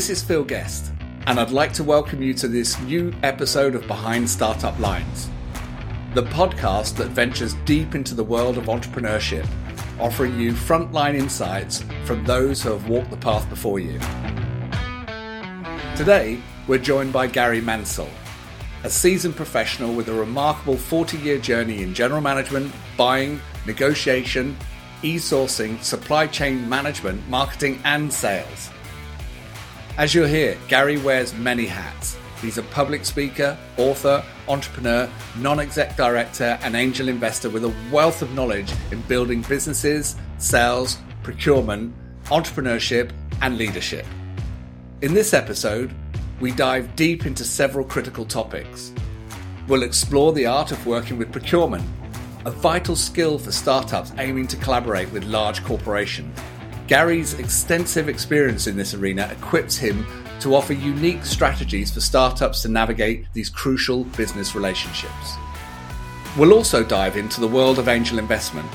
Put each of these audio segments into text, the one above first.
This is Phil Guest, and I'd like to welcome you to this new episode of Behind Startup Lines, the podcast that ventures deep into the world of entrepreneurship, offering you frontline insights from those who have walked the path before you. Today, we're joined by Garry Mansell, a seasoned professional with a remarkable 40 year journey in general management, buying, negotiation, e sourcing, supply chain management, marketing, and sales. As you'll hear, Garry wears many hats. He's a public speaker, author, entrepreneur, non exec director, and angel investor with a wealth of knowledge in building businesses, sales, procurement, entrepreneurship, and leadership. In this episode, we dive deep into several critical topics. We'll explore the art of working with procurement, a vital skill for startups aiming to collaborate with large corporations. Garry's extensive experience in this arena equips him to offer unique strategies for startups to navigate these crucial business relationships. We'll also dive into the world of angel investment.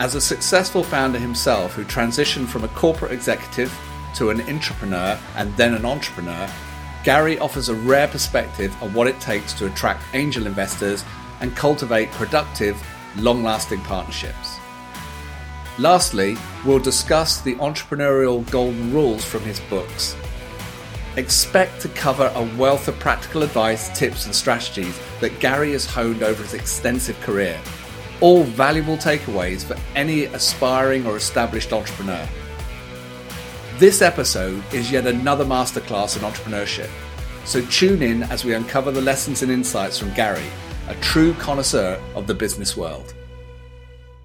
As a successful founder himself who transitioned from a corporate executive to an entrepreneur and then an entrepreneur, Garry offers a rare perspective on what it takes to attract angel investors and cultivate productive, long lasting partnerships. Lastly, we'll discuss the entrepreneurial golden rules from his books. Expect to cover a wealth of practical advice, tips, and strategies that Garry has honed over his extensive career. All valuable takeaways for any aspiring or established entrepreneur. This episode is yet another masterclass in entrepreneurship. So tune in as we uncover the lessons and insights from Garry, a true connoisseur of the business world.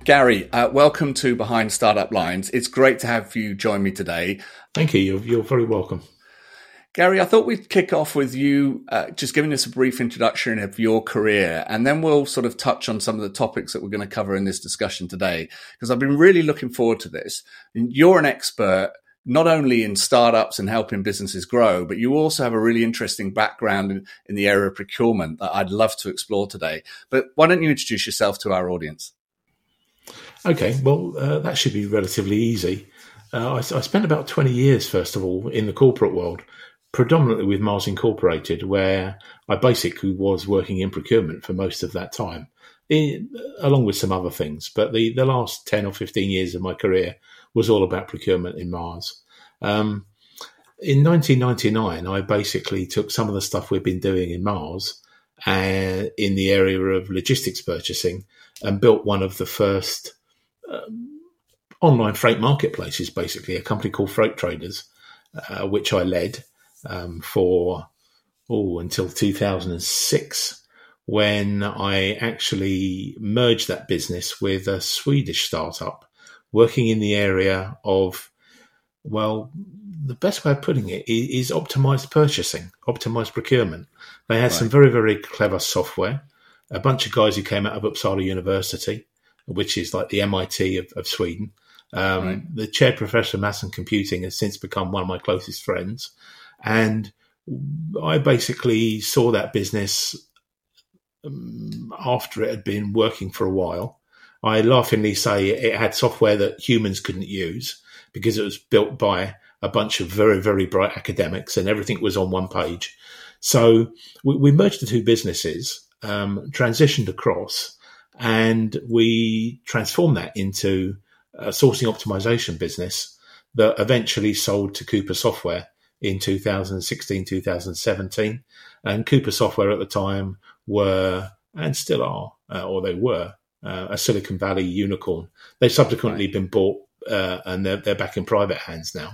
Garry, uh, welcome to Behind Startup Lines. It's great to have you join me today. Thank you. You're, you're very welcome. Garry, I thought we'd kick off with you uh, just giving us a brief introduction of your career, and then we'll sort of touch on some of the topics that we're going to cover in this discussion today, because I've been really looking forward to this. You're an expert not only in startups and helping businesses grow, but you also have a really interesting background in, in the area of procurement that I'd love to explore today. But why don't you introduce yourself to our audience? Okay, well, uh, that should be relatively easy. Uh, I, I, spent about 20 years, first of all, in the corporate world, predominantly with Mars Incorporated, where I basically was working in procurement for most of that time, in, along with some other things. But the, the last 10 or 15 years of my career was all about procurement in Mars. Um, in 1999, I basically took some of the stuff we've been doing in Mars uh, in the area of logistics purchasing and built one of the first um, online freight marketplaces, basically, a company called Freight Traders, uh, which I led um, for oh until 2006, when I actually merged that business with a Swedish startup working in the area of well, the best way of putting it is, optimized purchasing, optimized procurement. They had right. some very, very clever software. A bunch of guys who came out of Uppsala University which is like the MIT of, of Sweden. Um, right. The chair professor of maths and computing has since become one of my closest friends. And I basically saw that business um, after it had been working for a while. I laughingly say it had software that humans couldn't use because it was built by a bunch of very, very bright academics and everything was on one page. So we, we merged the two businesses, um, transitioned across, and we transformed that into a sourcing optimization business that eventually sold to Coupa Software in 2016, 2017. And Coupa Software at the time were, and still are, uh, or they were, uh, a Silicon Valley unicorn. They've subsequently right. been bought uh, and they're, they're back in private hands now.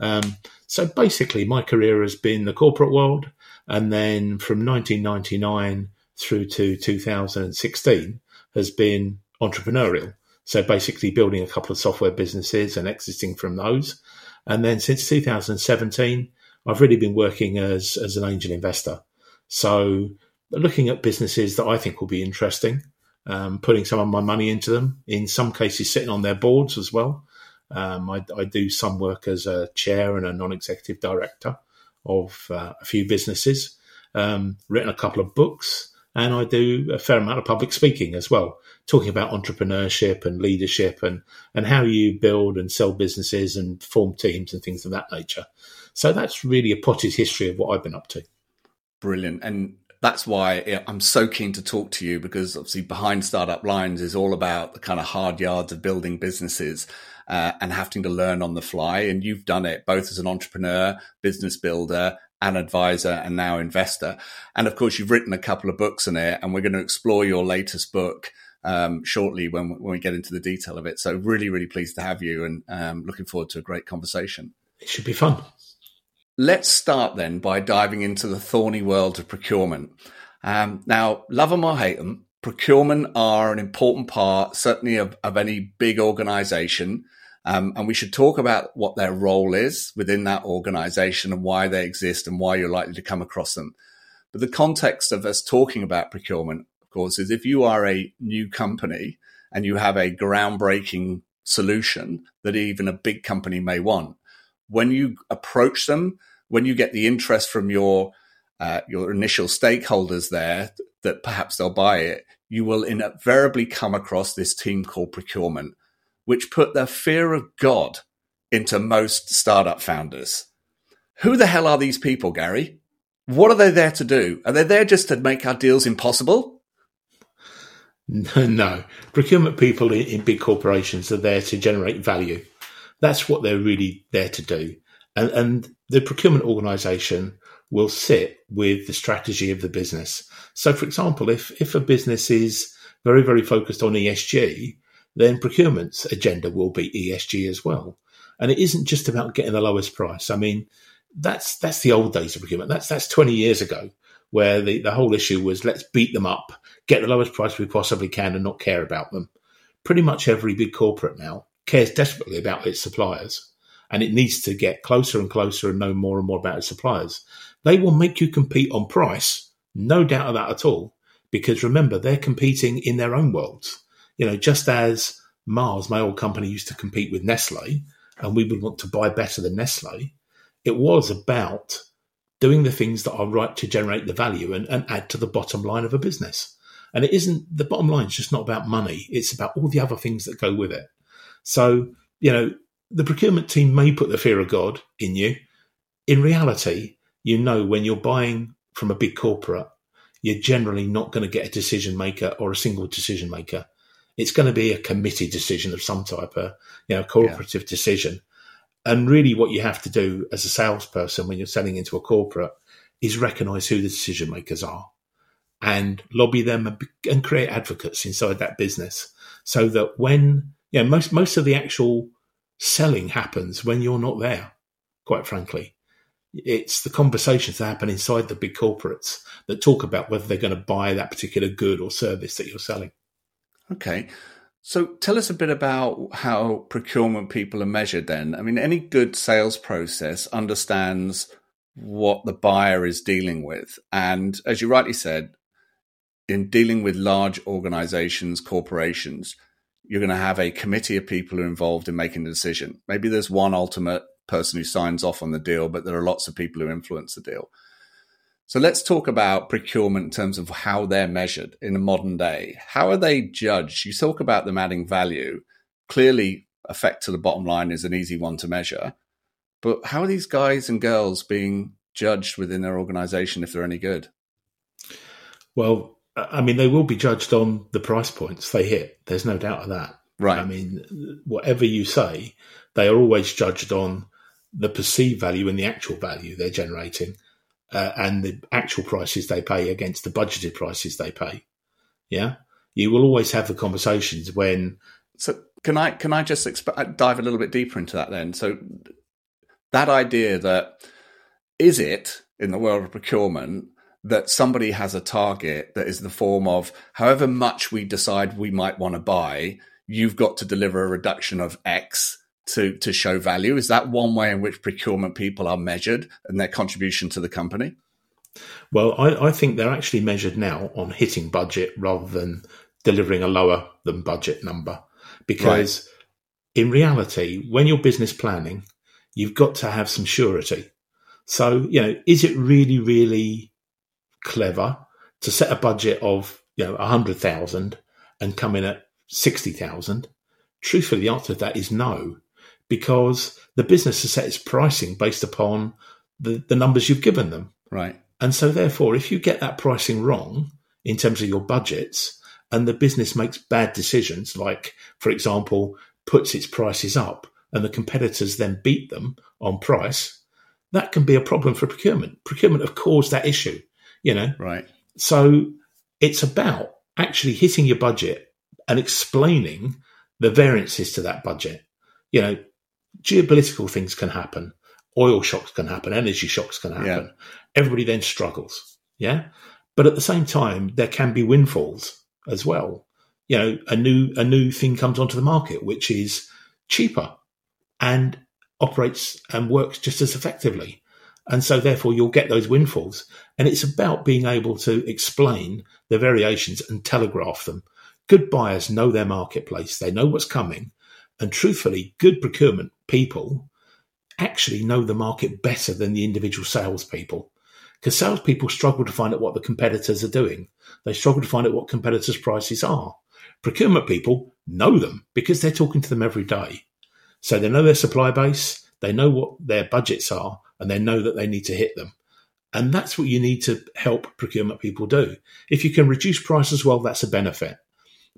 Um, so basically, my career has been the corporate world. And then from 1999 through to 2016, has been entrepreneurial. So basically building a couple of software businesses and exiting from those. And then since 2017, I've really been working as, as an angel investor. So looking at businesses that I think will be interesting, um, putting some of my money into them, in some cases sitting on their boards as well. Um, I, I, do some work as a chair and a non-executive director of uh, a few businesses, um, written a couple of books, and I do a fair amount of public speaking as well, talking about entrepreneurship and leadership and, and how you build and sell businesses and form teams and things of that nature. So that's really a potted history of what I've been up to. Brilliant. And that's why I'm so keen to talk to you because obviously behind startup lines is all about the kind of hard yards of building businesses uh, and having to learn on the fly. And you've done it both as an entrepreneur, business builder, an advisor, and now investor. And of course, you've written a couple of books on it, and we're going to explore your latest book. Um, shortly when, when we get into the detail of it. So really, really pleased to have you and um, looking forward to a great conversation. It should be fun. Let's start then by diving into the thorny world of procurement. Um, now, love them or hate them, procurement are an important part, certainly of, of any big organization. Um, and we should talk about what their role is within that organization and why they exist and why you're likely to come across them. But the context of us talking about procurement, of course, is if you are a new company and you have a groundbreaking solution that even a big company may want, when you approach them, when you get the interest from your uh, your initial stakeholders there that perhaps they'll buy it, you will invariably come across this team called procurement which put the fear of God into most startup founders. Who the hell are these people, Garry? What are they there to do? Are they there just to make our deals impossible? No. Procurement people in, big corporations are there to generate value. That's what they're really there to do. And, and the procurement organization will sit with the strategy of the business. So, for example, if, if a business is very, very focused on ESG, then procurement's agenda will be ESG as well. And it isn't just about getting the lowest price. I mean, that's that's the old days of procurement. That's that's 20 years ago, where the, the whole issue was let's beat them up, get the lowest price we possibly can, and not care about them. Pretty much every big corporate now cares desperately about its suppliers, and it needs to get closer and closer and know more and more about its suppliers. They will make you compete on price, no doubt of that at all, because remember they're competing in their own worlds you know, just as Mars, my old company, used to compete with Nestle, and we would want to buy better than Nestle, it was about doing the things that are right to generate the value and, and add to the bottom line of a business. And it isn't the bottom line is just not about money; it's about all the other things that go with it. So, you know, the procurement team may put the fear of God in you. In reality, you know when you're buying from a big corporate, you're generally not going to get a decision maker or a single decision maker it's going to be a committee decision of some type, a you know cooperative yeah. decision. And really, what you have to do as a salesperson when you're selling into a corporate is recognise who the decision makers are, and lobby them and create advocates inside that business, so that when yeah, most most of the actual selling happens when you're not there. Quite frankly, it's the conversations that happen inside the big corporates that talk about whether they're going to buy that particular good or service that you're selling. Okay. So tell us a bit about how procurement people are measured then. I mean, any good sales process understands what the buyer is dealing with. And as you rightly said, in dealing with large organizations, corporations, you're going to have a committee of people who are involved in making the decision. Maybe there's one ultimate person who signs off on the deal, but there are lots of people who influence the deal. So let's talk about procurement in terms of how they're measured in a modern day. How are they judged? You talk about them adding value. Clearly, effect to the bottom line is an easy one to measure. But how are these guys and girls being judged within their organization if they're any good? Well, I mean, they will be judged on the price points they hit. There's no doubt of that. Right. I mean, whatever you say, they are always judged on the perceived value and the actual value they're generating uh, and the actual prices they pay against the budgeted prices they pay. Yeah, you will always have the conversations when. So can I can I just exp- uh, dive a little bit deeper into that then? So that idea that is it in the world of procurement that somebody has a target that is the form of however much we decide we might want to buy, you've got to deliver a reduction of X to to show value? Is that one way in which procurement people are measured and their contribution to the company? Well, I, I think they're actually measured now on hitting budget rather than delivering a lower than budget number. Because right. in reality, when you're business planning, you've got to have some surety. So, you know, is it really, really clever to set a budget of you know a hundred thousand and come in at sixty thousand? Truthfully, the answer to that is no, because the business has set its pricing based upon the, the numbers you've given them. Right. And so, therefore, if you get that pricing wrong in terms of your budgets, and the business makes bad decisions, like, for example, puts its prices up and the competitors then beat them on price, that can be a problem for procurement. Procurement have caused that issue, you know? Right. So it's about actually hitting your budget and explaining the variances to that budget. You know, geopolitical things can happen, oil shocks can happen, energy shocks can happen. Yeah. Everybody then struggles. Yeah. But at the same time, there can be windfalls as well. You know, a new a new thing comes onto the market which is cheaper and operates and works just as effectively. And so therefore you'll get those windfalls. And it's about being able to explain the variations and telegraph them. Good buyers know their marketplace, they know what's coming. And truthfully, good procurement people actually know the market better than the individual salespeople because salespeople struggle to find out what the competitors are doing. They struggle to find out what competitors' prices are. Procurement people know them because they're talking to them every day. So they know their supply base, they know what their budgets are, and they know that they need to hit them. And that's what you need to help procurement people do. If you can reduce prices, well, that's a benefit.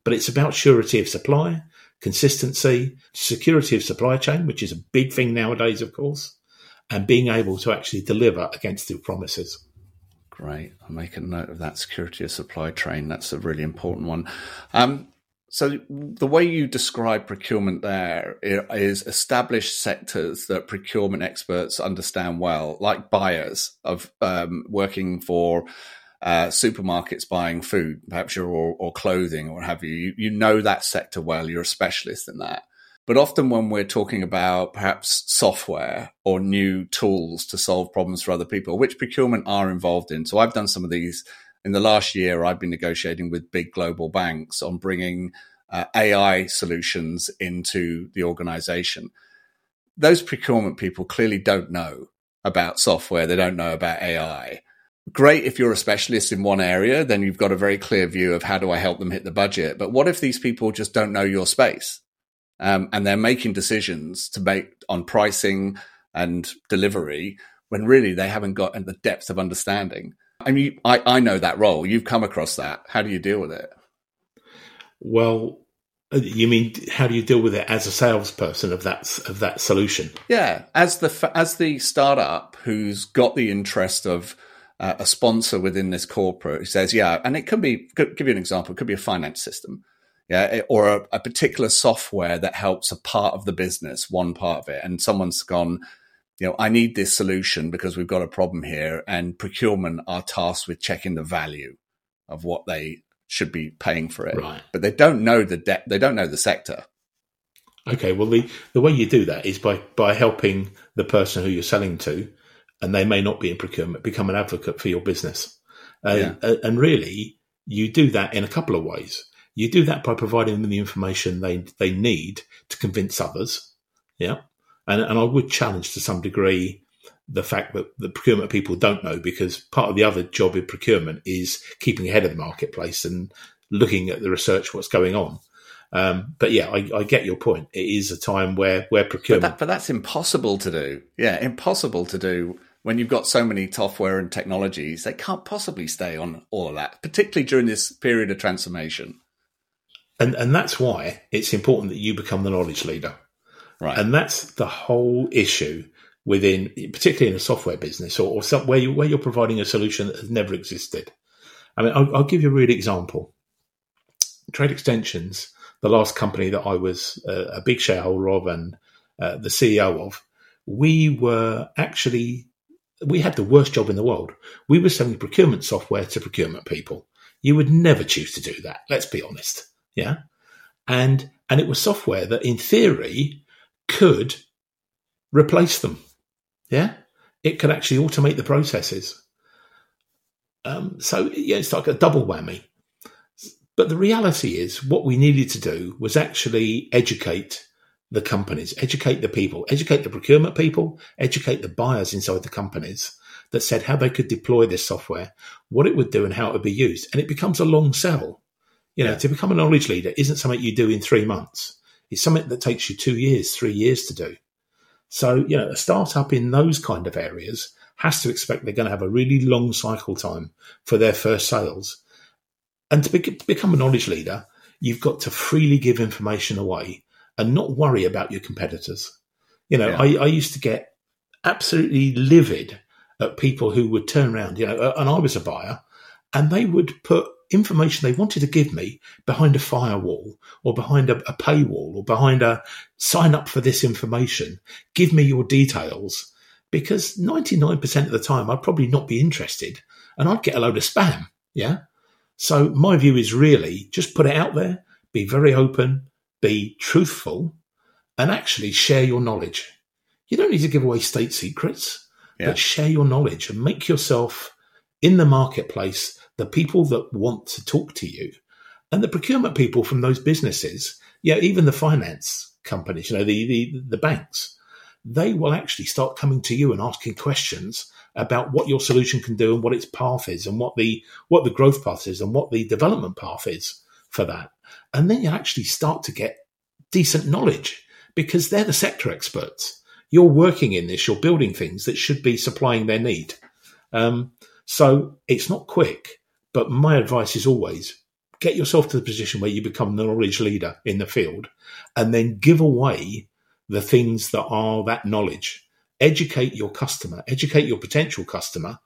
But it's about surety of supply, consistency, security of supply chain, which is a big thing nowadays, of course, and being able to actually deliver against the promises. Great. I'll make a note of that security of supply chain. That's a really important one. Um, so the way you describe procurement there is established sectors that procurement experts understand well, like buyers of um, working for uh, supermarkets buying food, perhaps you're or, or clothing or have you. you. You know that sector well. You're a specialist in that. But often when we're talking about perhaps software or new tools to solve problems for other people, which procurement are involved in. So I've done some of these in the last year. I've been negotiating with big global banks on bringing uh, AI solutions into the organization. Those procurement people clearly don't know about software. They don't know about AI. Great if you're a specialist in one area, then you've got a very clear view of how do I help them hit the budget. But what if these people just don't know your space? um, and they're making decisions to make on pricing and delivery when really they haven't got the depth of understanding. I mean, I, I know that role. You've come across that. How do you deal with it? Well, uh, you mean how do you deal with it as a salesperson of that of that solution? Yeah, as the as the startup who's got the interest of uh, a sponsor within this corporate who says, yeah, and it could be. Could give you an example. It could be a finance system yeah, or a, a, particular software that helps a part of the business, one part of it, and someone's gone, you know, I need this solution because we've got a problem here, and procurement are tasked with checking the value of what they should be paying for it, right. but they don't know the debt, they don't know the sector. Okay, well the the way you do that is by by helping the person who you're selling to, and they may not be in procurement, become an advocate for your business, uh, yeah. and really you do that in a couple of ways. You do that by providing them the information they they need to convince others. Yeah, and and I would challenge to some degree the fact that the procurement people don't know because part of the other job in procurement is keeping ahead of the marketplace and looking at the research what's going on. Um, but yeah, I, I, get your point. It is a time where where procurement, but, that, but, that's impossible to do. Yeah, impossible to do when you've got so many software and technologies. They can't possibly stay on all of that, particularly during this period of transformation and and that's why it's important that you become the knowledge leader. Right. And that's the whole issue within, particularly in a software business or, or some, where you where you're providing a solution that has never existed. I mean, I'll, I'll give you a real example. Trade Extensions, the last company that I was uh, a big shareholder of and uh, the CEO of, we were actually we had the worst job in the world. We were selling procurement software to procurement people. You would never choose to do that. Let's be honest. Yeah. And, and it was software that in theory could replace them. Yeah. It could actually automate the processes. Um, so yeah, it's like a double whammy. But the reality is, what we needed to do was actually educate the companies, educate the people, educate the procurement people, educate the buyers inside the companies that said how they could deploy this software, what it would do, and how it would be used. And it becomes a long sell. You know, yeah. to become a knowledge leader isn't something you do in three months. It's something that takes you two years, three years to do. So, you know, a startup in those kind of areas has to expect they're going to have a really long cycle time for their first sales. And to be- become a knowledge leader, you've got to freely give information away and not worry about your competitors. You know, yeah. I, I used to get absolutely livid at people who would turn around, you know, and I was a buyer, and they would put information they wanted to give me behind a firewall or behind a, a, paywall or behind a sign up for this information. Give me your details because 99% of the time I'd probably not be interested and I'd get a load of spam. Yeah. So my view is really just put it out there, be very open, be truthful and actually share your knowledge. You don't need to give away state secrets, yeah. but share your knowledge and make yourself in the marketplace the people that want to talk to you and the procurement people from those businesses, yeah, even the finance companies, you know, the, the, the banks, they will actually start coming to you and asking questions about what your solution can do and what its path is and what the what the growth path is and what the development path is for that. And then you actually start to get decent knowledge because they're the sector experts. You're working in this, you're building things that should be supplying their need. Um, so it's not quick, but my advice is always get yourself to the position where you become the knowledge leader in the field and then give away the things that are that knowledge. Educate your customer, educate your potential customer,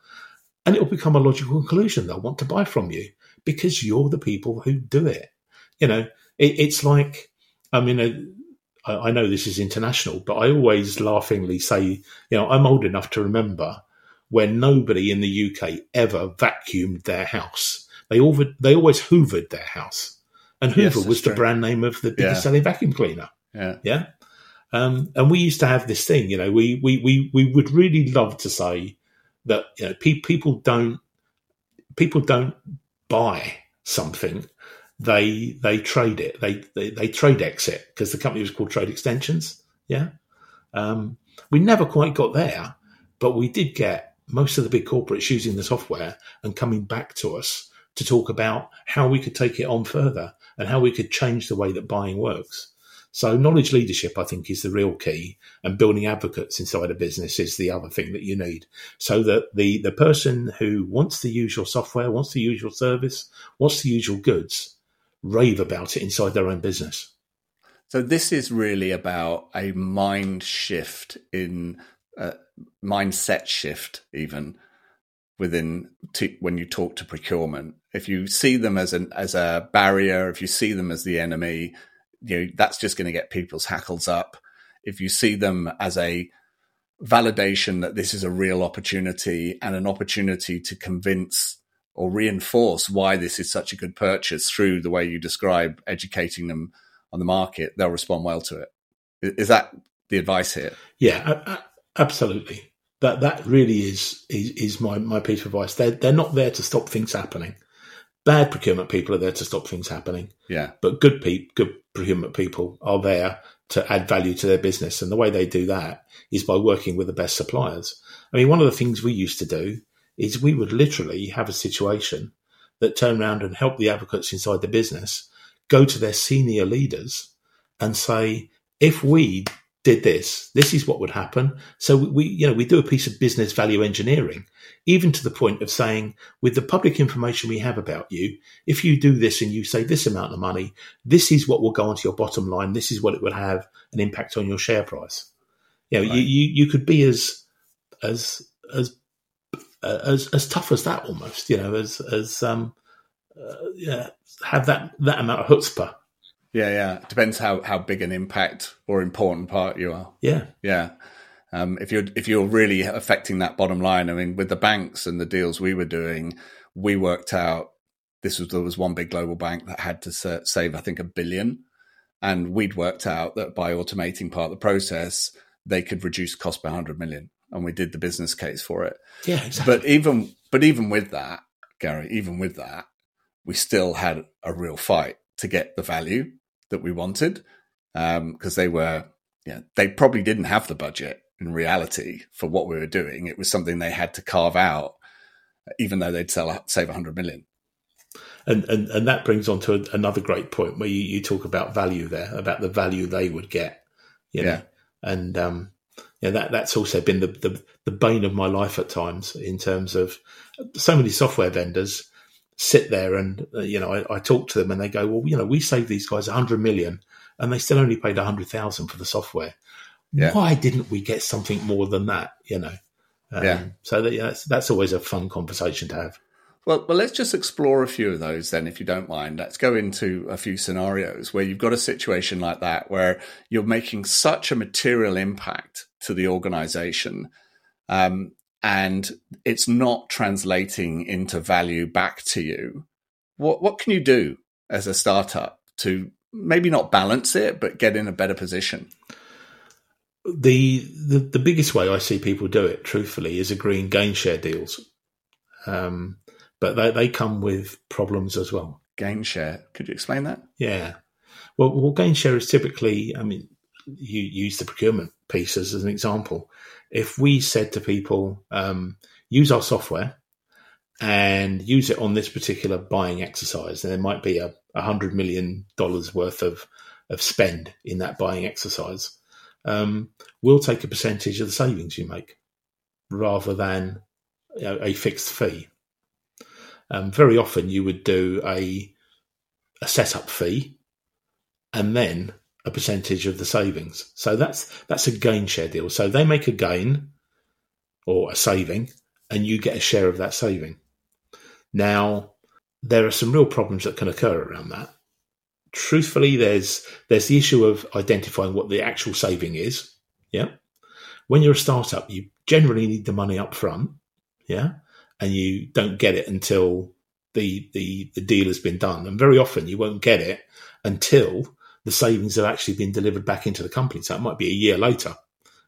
and it'll become a logical conclusion. They'll want to buy from you because you're the people who do it. You know, it, it's like, I mean, I, I know this is international, but I always laughingly say, you know, I'm old enough to remember when nobody in the UK ever vacuumed their house. They all they always hoovered their house, and Hoover yes, was the brand name of the biggest yeah. selling vacuum cleaner. Yeah, yeah. Um, and we used to have this thing, you know, we we we we would really love to say that you know pe- people don't people don't buy something they they trade it they they, they trade exit because the company was called trade extensions yeah um, we never quite got there but we did get most of the big corporates using the software and coming back to us to talk about how we could take it on further and how we could change the way that buying works. So knowledge leadership, I think, is the real key, and building advocates inside a business is the other thing that you need. So that the the person who wants to use your software, wants to use your service, wants to use your goods, rave about it inside their own business. So this is really about a mind shift in uh, mindset shift even within to, when you talk to procurement. If you see them as an as a barrier, if you see them as the enemy, you know that's just going to get people's hackles up. If you see them as a validation that this is a real opportunity and an opportunity to convince or reinforce why this is such a good purchase through the way you describe educating them on the market, they'll respond well to it. Is that the advice here? Yeah, Absolutely. That that really is is, is my, my piece of advice. They're they're not there to stop things happening. Bad procurement people are there to stop things happening. Yeah. But good people, good procurement people are there to add value to their business. And the way they do that is by working with the best suppliers. I mean, one of the things we used to do is we would literally have a situation that turn around and help the advocates inside the business go to their senior leaders and say, if we did this, this is what would happen. So we, you know, we do a piece of business value engineering, even to the point of saying, with the public information we have about you, if you do this and you save this amount of money, this is what will go onto your bottom line. This is what it would have an impact on your share price. You know, right. you, you, you could be as, as, as, uh, as, as tough as that almost, you know, as, as, um, uh, yeah, have that, that amount of chutzpah yeah, yeah. Depends how how big an impact or important part you are. Yeah, yeah. Um, if you're if you're really affecting that bottom line, I mean, with the banks and the deals we were doing, we worked out this was there was one big global bank that had to save I think a billion, and we'd worked out that by automating part of the process, they could reduce cost by hundred million, and we did the business case for it. Yeah, exactly. But even but even with that, Garry, even with that, we still had a real fight to get the value that we wanted because um, they were, yeah, they probably didn't have the budget in reality for what we were doing. It was something they had to carve out, even though they'd sell save 100 million. And, and and that brings on to another great point where you, you talk about value there, about the value they would get. You know? Yeah. And um, yeah, that that's also been the, the the bane of my life at times in terms of so many software vendors sit there and uh, you know I, I, talk to them and they go, well, you know, we saved these guys a hundred million and they still only paid a hundred thousand for the software. Yeah. Why didn't we get something more than that? You know. Um, yeah. So that, yeah, that's that's always a fun conversation to have. Well, well, let's just explore a few of those then, if you don't mind. Let's go into a few scenarios where you've got a situation like that where you're making such a material impact to the organization um, and it's not translating into value back to you. What what can you do as a startup to maybe not balance it, but get in a better position? The, the the biggest way I see people do it, truthfully, is agreeing gain share deals. Um, but they, they come with problems as well. Gain share. Could you explain that? Yeah. Well, well, gain share is typically, I mean, you use the procurement piece as, as an example. If we said to people, um, use our software and use it on this particular buying exercise, and there might be a, a hundred million dollars worth of, of spend in that buying exercise, um, we'll take a percentage of the savings you make rather than know, a fixed fee. Um, very often you would do a a setup fee and then a percentage of the savings. So that's that's a gain share deal. So they make a gain or a saving, and you get a share of that saving. Now there are some real problems that can occur around that. Truthfully, there's there's the issue of identifying what the actual saving is. Yeah. When you're a startup, you generally need the money up front. Yeah and you don't get it until the, the, the deal has been done. And very often you won't get it until the savings have actually been delivered back into the company. So it might be a year later.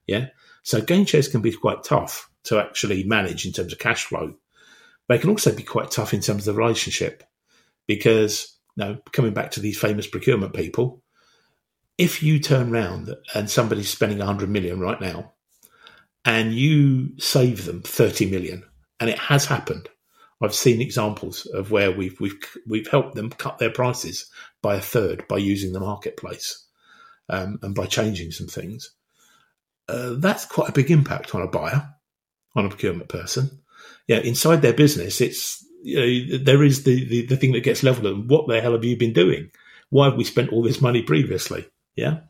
Yeah. So gain shares can be quite tough to actually manage in terms of cash flow. They can also be quite tough in terms of the relationship because, you know, coming back to these famous procurement people, if you turn around and somebody's spending 100 million right now and you save them 30 million and it has happened. I've seen examples of where we've we've we've helped them cut their prices by a third by using the marketplace um, and by changing some things. Uh, that's quite a big impact on a buyer, on a procurement person. Yeah, inside their business, it's you know, there is the, the, the thing that gets leveled at them. What the hell have you been doing? Why have we spent all this money previously? Yeah,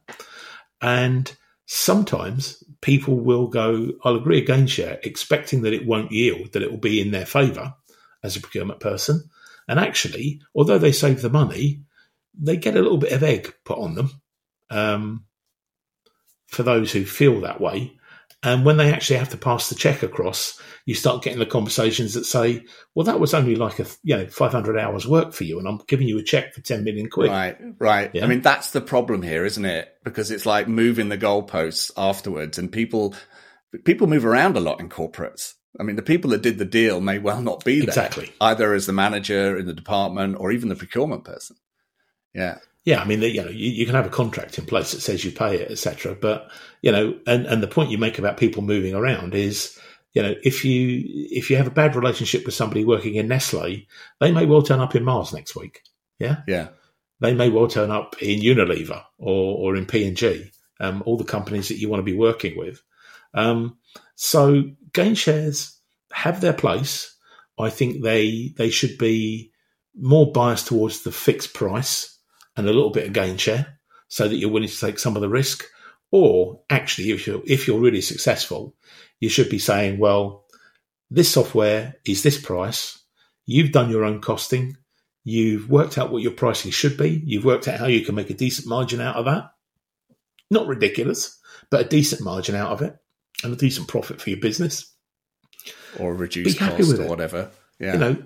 and sometimes people will go, I'll agree a gain share, expecting that it won't yield, that it will be in their favour as a procurement person. And actually, although they save the money, they get a little bit of egg put on them um, for those who feel that way. And when they actually have to pass the check across, you start getting the conversations that say, "Well, that was only like a you know 500 hours work for you, and I'm giving you a check for 10 million quid." Right, right. Yeah? I mean, that's the problem here, isn't it? Because it's like moving the goalposts afterwards, and people people move around a lot in corporates. I mean, the people that did the deal may well not be there, exactly. either as the manager in the department or even the procurement person. Yeah. Yeah, I mean, you know, you, you, can have a contract in place that says you pay it, etc. But you know, and and the point you make about people moving around is, you know, if you if you have a bad relationship with somebody working in Nestle, they may well turn up in Mars next week. Yeah, yeah, they may well turn up in Unilever or or in P and G, um, all the companies that you want to be working with. Um, so gain shares have their place. I think they they should be more biased towards the fixed price and a little bit of gain share so that you're willing to take some of the risk. Or actually, if you're, if you're really successful, you should be saying, well, this software is this price. You've done your own costing. You've worked out what your pricing should be. You've worked out how you can make a decent margin out of that. Not ridiculous, but a decent margin out of it and a decent profit for your business. Or reduce cost or whatever. Yeah. You know,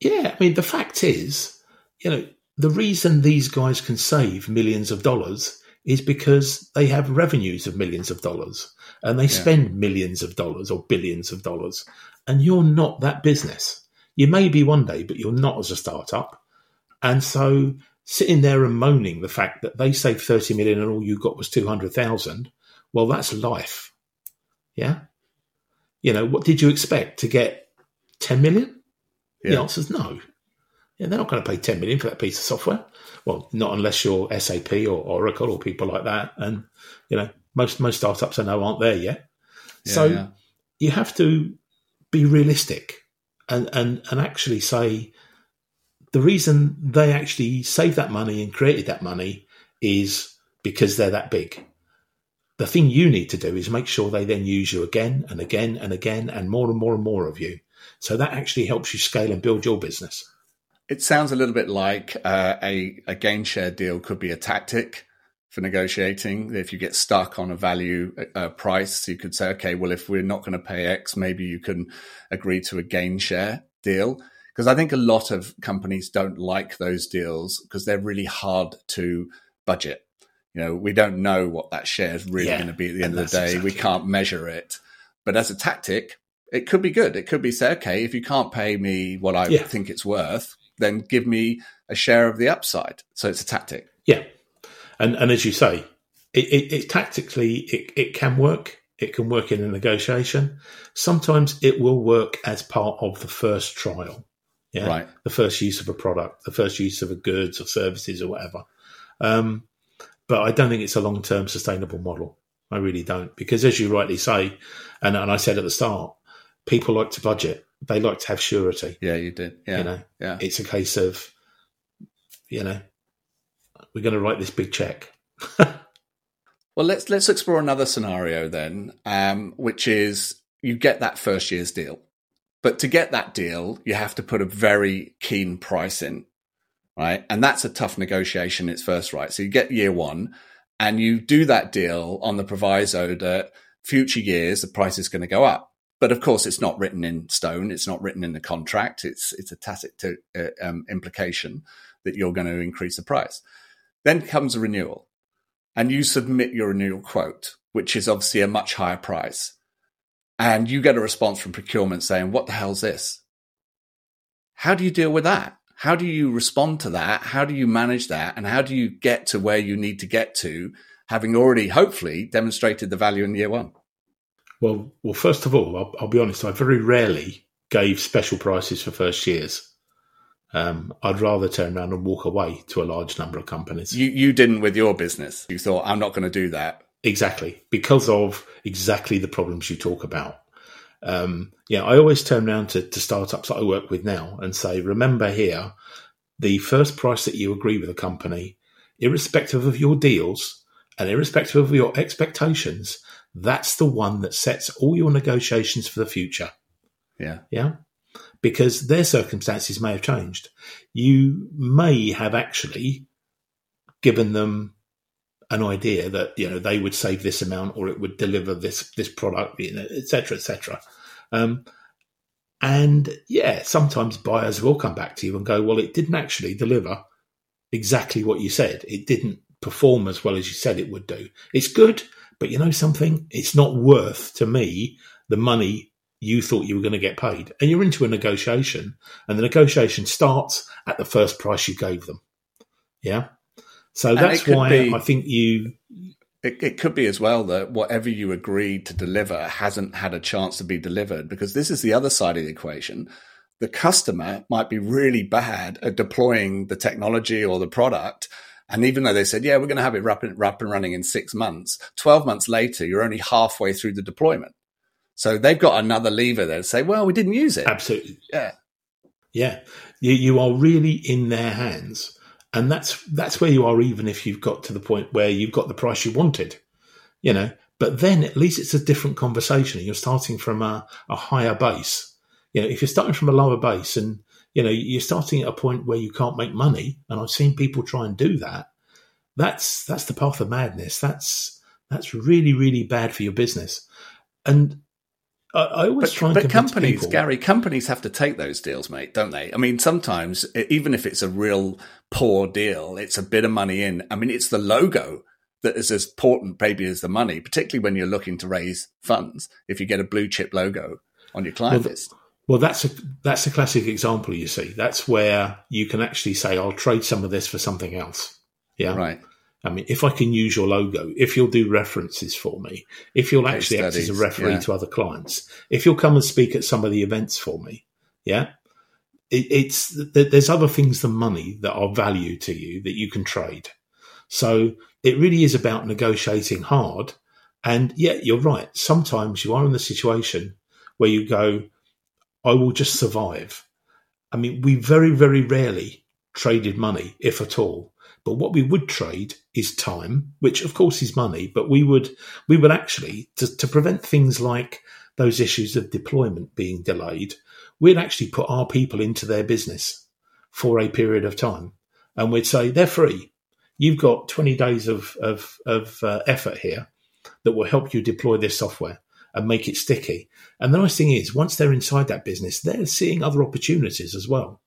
yeah. I mean, the fact is, you know, the reason these guys can save millions of dollars is because they have revenues of millions of dollars and they yeah. spend millions of dollars or billions of dollars. And you're not that business. You may be one day, but you're not as a startup. And so sitting there and moaning the fact that they saved 30 million and all you got was 200,000, well, that's life. Yeah. You know, what did you expect to get 10 million? Yeah. The answer is no. Yeah, they're not going to pay 10 million for that piece of software. Well, not unless you're SAP or Oracle or people like that. And, you know, most, most startups I know aren't there yet. Yeah, so yeah. you have to be realistic and, and, and actually say the reason they actually saved that money and created that money is because they're that big. The thing you need to do is make sure they then use you again and again and again and more and more and more of you. So that actually helps you scale and build your business. It sounds a little bit like uh, a, a gain share deal could be a tactic for negotiating. If you get stuck on a value uh, price, you could say, okay, well, if we're not going to pay X, maybe you can agree to a gain share deal. Because I think a lot of companies don't like those deals because they're really hard to budget. You know, we don't know what that share is really Yeah, going to be at the end of the day. that's we can't measure it. But as a tactic, it could be good. It could be say, okay, if you can't pay me what I Yeah. think it's worth, then give me a share of the upside. So it's a tactic. Yeah, and and as you say, it, it, it tactically it, it can work. It can work in a negotiation. Sometimes it will work as part of the first trial. Yeah, Right. the first use of a product, the first use of a goods or services or whatever. Um, but I don't think it's a long term sustainable model. I really don't, because as you rightly say, and, and I said at the start, people like to budget. They like to have surety. Yeah, you did. Yeah. You know, yeah. it's a case of, you know, we're going to write this big check. Well, let's let's explore another scenario then, um, which is you get that first year's deal, but to get that deal, you have to put a very keen price in, right? And that's a tough negotiation. It's first right. So you get year one, and you do that deal on the proviso that future years the price is going to go up. But of course, it's not written in stone. It's not written in the contract. It's it's a tacit to, uh, um, implication that you're going to increase the price. Then comes a renewal and you submit your renewal quote, which is obviously a much higher price, and you get a response from procurement saying, What the hell's this? How do you deal with that? How do you respond to that? How do you manage that? And how do you get to where you need to get to, having already hopefully demonstrated the value in year one? Well, well, first of all, I'll, I'll be honest. I very rarely gave special prices for first years. Um, I'd rather turn around and walk away to a large number of companies. You, you didn't with your business. You thought, I'm not going to do that. Exactly, because of exactly the problems you talk about. Um, yeah, I always turn around to, to startups that I work with now and say, remember here, the first price that you agree with a company, irrespective of your deals and irrespective of your expectations, that's the one that sets all your negotiations for the future. Yeah. Yeah. Because their circumstances may have changed. You may have actually given them an idea that, you know, they would save this amount or it would deliver this, this product, you know, et cetera, et cetera. Um, and yeah, sometimes buyers will come back to you and go, well, it didn't actually deliver exactly what you said. It didn't perform as well as you said it would do. It's good, but you know something? It's not worth to me the money you thought you were going to get paid. And you're into a negotiation, and the negotiation starts at the first price you gave them. Yeah. So that's why be- I think you, It, it could be as well that whatever you agreed to deliver hasn't had a chance to be delivered because this is the other side of the equation. The customer might be really bad at deploying the technology or the product. And even though they said, yeah, we're going to have it up and, up and running in six months, 12 months later, you're only halfway through the deployment. So they've got another lever there to say, well, we didn't use it. absolutely, Yeah. Yeah, you, you are really in their hands, and that's that's where you are. Even if you've got to the point where you've got the price you wanted, you know. But then at least it's a different conversation. You're starting from a, a higher base. You know, if you're starting from a lower base, and you know you're starting at a point where you can't make money, and I've seen people try and do that. That's that's the path of madness. That's that's really really bad for your business. And I, I always But, try and but companies, people- Garry, companies have to take those deals, mate, don't they? I mean, sometimes even if it's a real poor deal, it's a bit of money in. I mean, it's the logo that is as important, maybe, as the money, particularly when you're looking to raise funds. If you get a blue chip logo on your client Well, list, Well, that's a that's a classic example. You see, that's where you can actually say, "I'll trade some of this for something else." Yeah, right? I mean, if I can use your logo, if you'll do references for me, if you'll Case actually act as a referee yeah. to other clients, if you'll come and speak at some of the events for me, yeah, it, it's th- there's other things than money that are value to you that you can trade. So it really is about negotiating hard. And yeah, you're right. Sometimes you are in the situation where you go, I will just survive. I mean, we very, very rarely traded money, if at all. But what we would trade is time, which of course is money, but we would we would actually to, to prevent things like those issues of deployment being delayed, we'd actually put our people into their business for a period of time. And we'd say, they're free. You've got 20 days of, of, of uh, effort here that will help you deploy this software and make it sticky. And the nice thing is, once they're inside that business, they're seeing other opportunities as well.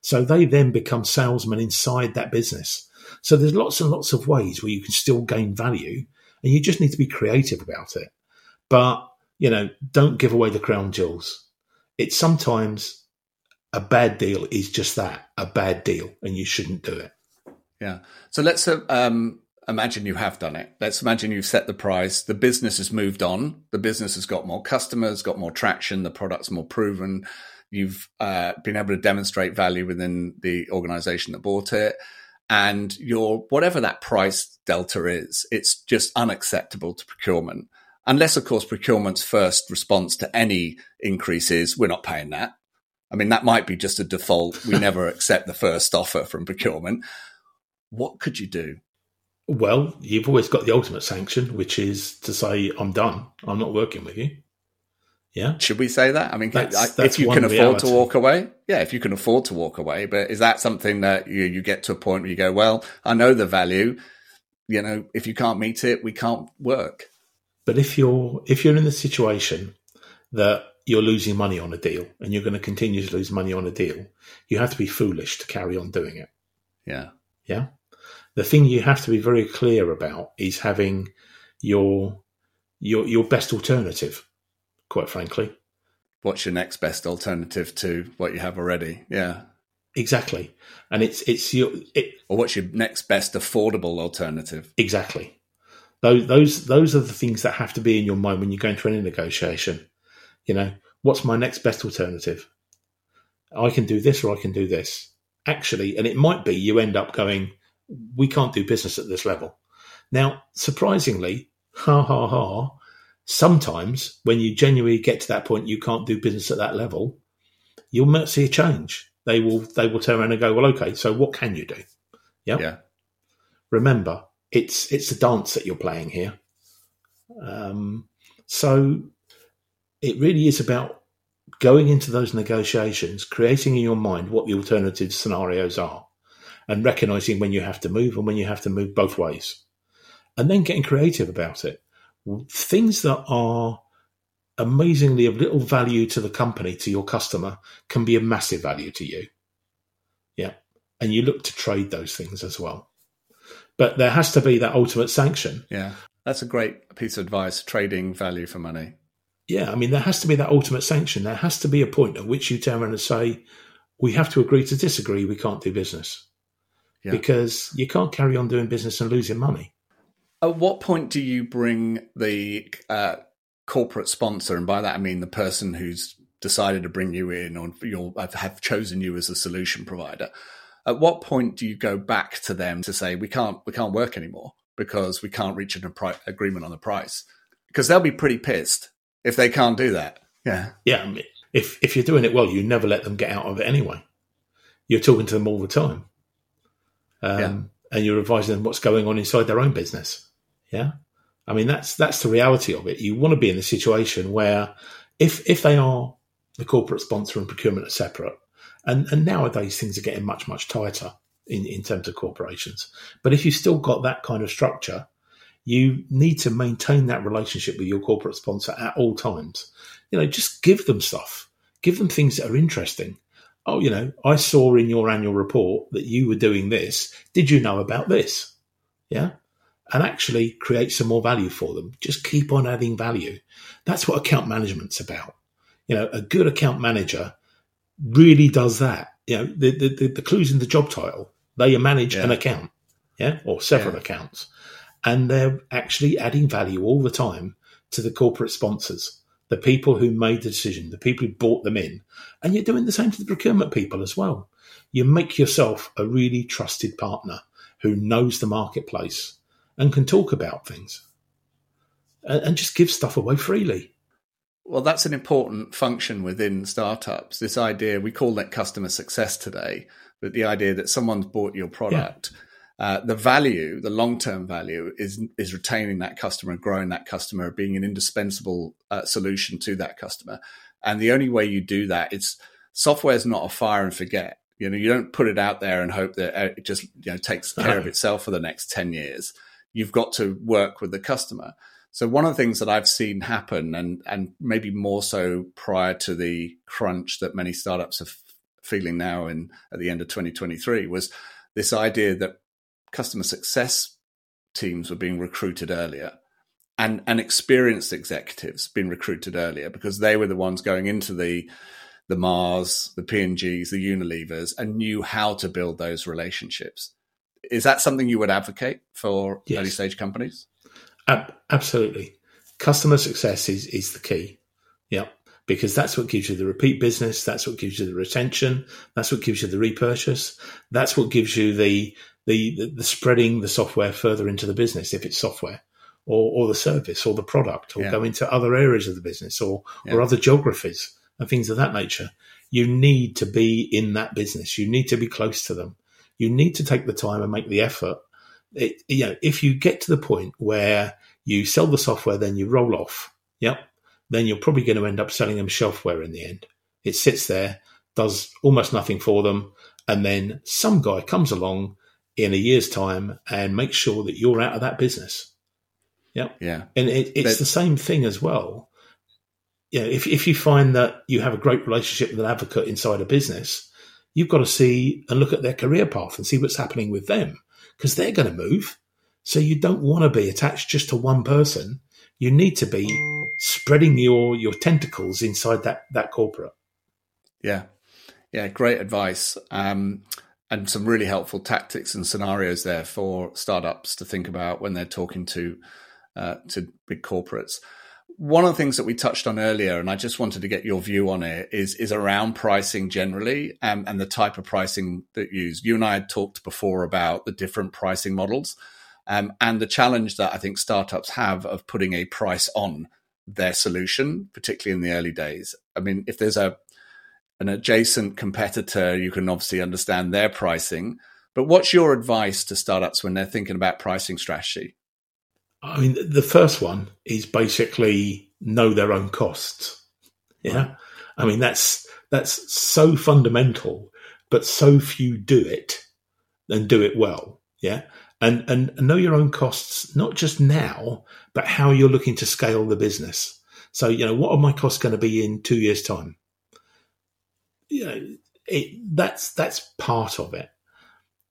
So they then become salesmen inside that business. So there's lots and lots of ways where you can still gain value and you just need to be creative about it. But, you know, don't give away the crown jewels. It's sometimes a bad deal is just that, a bad deal, and you shouldn't do it. Yeah. So let's uh, um, imagine you have done it. Let's imagine you've set the price. The business has moved on. The business has got more customers, got more traction. The product's more proven. You've uh, been able to demonstrate value within the organization that bought it. And your whatever that price delta is, it's just unacceptable to procurement. Unless, of course, procurement's first response to any increase is we're not paying that. I mean, that might be just a default. We never accept the first offer from procurement. What could you do? Well, you've always got the ultimate sanction, which is to say, I'm done. I'm not working with you. Yeah. Should we say that? I mean, That's- I- that's if you can afford reality. to walk away, yeah, if you can afford to walk away, but is that something that you, you get to a point where you go, well, I know the value, you know, if you can't meet it, we can't work. But if you're if you're in the situation that you're losing money on a deal and you're going to continue to lose money on a deal, you have to be foolish to carry on doing it. Yeah. Yeah. The thing you have to be very clear about is having your your your best alternative, quite frankly. What's your next best alternative to what you have already? Yeah. Exactly. And it's it's your it, Or what's your next best affordable alternative? exactly. Those those those are the things that have to be in your mind when you're going through any negotiation. You know, what's my next best alternative? I can do this or I can do this. Actually, and it might be you end up going, we can't do business at this level. Now, surprisingly, ha ha ha, sometimes when you genuinely get to that point you can't do business at that level, you'll see a change. They will they will turn around and go, Well, okay, so what can you do? Yep. Yeah. Remember, it's it's a dance that you're playing here. Um, so it really is about going into those negotiations, creating in your mind what the alternative scenarios are, and recognizing when you have to move and when you have to move both ways, and then getting creative about it. Things that are amazingly of little value to the company, to your customer, can be a massive value to you. Yeah. And you look to trade those things as well. But there has to be that ultimate sanction. Yeah. That's a great piece of advice trading value for money. Yeah, I mean, there has to be that ultimate sanction. There has to be a point at which you turn around and say, we have to agree to disagree. We can't do business. Yeah. Because you can't carry on doing business and losing money. At what point do you bring the uh, corporate sponsor, and by that I mean the person who's decided to bring you in or you'll have chosen you as a solution provider? At what point do you go back to them to say we can't we can't work anymore because we can't reach an appri- agreement on the price? Because they'll be pretty pissed if they can't do that. Yeah, Yeah, I mean, if, if you're doing it well, you never let them get out of it anyway. You're talking to them all the time. Um, Yeah. And you're advising them what's going on inside their own business. Yeah. I mean, that's that's the reality of it. You want to be in a situation where if if they are the corporate sponsor and procurement are separate, and, and nowadays things are getting much, much tighter in, in terms of corporations. But if you've still got that kind of structure, you need to maintain that relationship with your corporate sponsor at all times. You know, just give them stuff, give them things that are interesting. Oh, you know, I saw in your annual report that you were doing this. Did you know about this? Yeah. And actually create some more value for them. Just keep on adding value. That's what account management's about. You know, a good account manager really does that. You know, the, the, the, the clues in the job title, they manage Yeah. an account. yeah, or several Yeah. accounts, and they're actually adding value all the time to the corporate sponsors, the people who made the decision, the people who bought them in, and you're doing the same to the procurement people as well. You make yourself a really trusted partner who knows the marketplace and can talk about things, and, and just give stuff away freely. Well, that's an important function within startups. This idea, we call that customer success today, but the idea that someone's bought your product, uh, the value, the long term value is, is retaining that customer, growing that customer, being an indispensable uh, solution to that customer. And the only way you do that is software is not a fire and forget. You know, you don't put it out there and hope that uh, it just, you know, takes care of itself for the next 10 years. You've got to work with the customer. So one of the things that I've seen happen, and and maybe more so prior to the crunch that many startups are f- feeling now in at the end of 2023, was this idea that customer success teams were being recruited earlier, and and experienced executives being recruited earlier because they were the ones going into the the Mars, the P&Gs, the Unilevers, and knew how to build those relationships. Is that something you would advocate for Yes. early stage companies? Ab- absolutely. Customer success is, is the key. Yeah. Because that's what gives you the repeat business. That's what gives you the retention. That's what gives you the repurchase. That's what gives you the, the, the, the spreading the software further into the business if it's software or, or the service or the product or Yeah. go into other areas of the business or, or other geographies and things of that nature. You need to be in that business. You need to be close to them. You need to take the time and make the effort it, you know, if you get to the point where you sell the software, then you roll off, yep, then you're probably going to end up selling them shelfware in the end. It sits there, does almost nothing for them, and then some guy comes along in a year's time and make sure that you're out of that business. Yeah. Yeah. And it, it's But- the same thing as well. You know, if, if you find that you have a great relationship with an advocate inside a business, you've got to see and look at their career path and see what's happening with them because they're going to move. So you don't want to be attached just to one person. You need to be spreading your, your tentacles inside that, that corporate. Yeah. Yeah. Great advice. Um, and some really helpful tactics and scenarios there for startups to think about when they're talking to uh, to big corporates. One of the things that we touched on earlier, and I just wanted to get your view on it, is is around pricing generally and the type of pricing that you use. You and I had talked before about the different pricing models um, and the challenge that I think startups have of putting a price on their solution, particularly in the early days. I mean, if there's a an adjacent competitor, you can obviously understand their pricing. But what's your advice to startups when they're thinking about pricing strategy? I mean, the first one is basically know their own costs. Yeah. Right. I mean, that's, that's so fundamental, but so few do it and do it well. Yeah. And, and know your own costs, not just now, but how you're looking to scale the business. So, you know, what are my costs going to be in two years time? You know, it, that's, that's part of it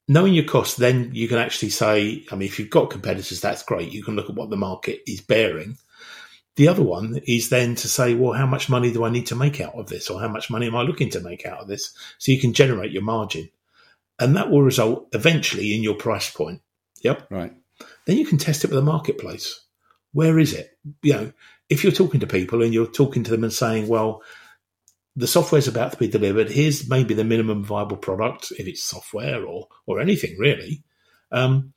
knowing your costs, then you can actually say, I mean, if you've got competitors, that's great. You can look at what the market is bearing. The other one is then to say, well, how much money do I need to make out of this? Or how much money am I looking to make out of this? So you can generate your margin. And that will result eventually in your price point. Yep. Right. Then you can test it with the marketplace. Where is it? You know, if you're talking to people and you're talking to them and saying, well, the software is about to be delivered. Here's maybe the minimum viable product, if it's software or or anything really. Um,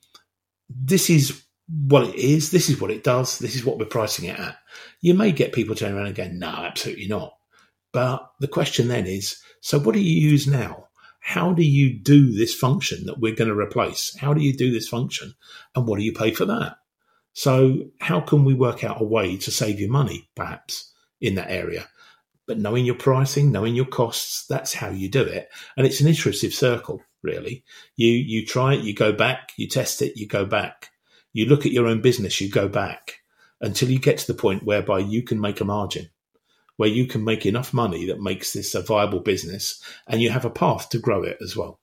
this is what it is. This is what it does. This is what we're pricing it at. You may get people turning around and going, "No, absolutely not." But the question then is, so what do you use now? How do you do this function that we're going to replace? How do you do this function, and what do you pay for that? So, how can we work out a way to save you money, perhaps in that area? But knowing your pricing, knowing your costs, that's how you do it. And it's an iterative circle, really. You you try it, you go back, you test it, you go back. You look at your own business, you go back until you get to the point whereby you can make a margin, where you can make enough money that makes this a viable business and you have a path to grow it as well.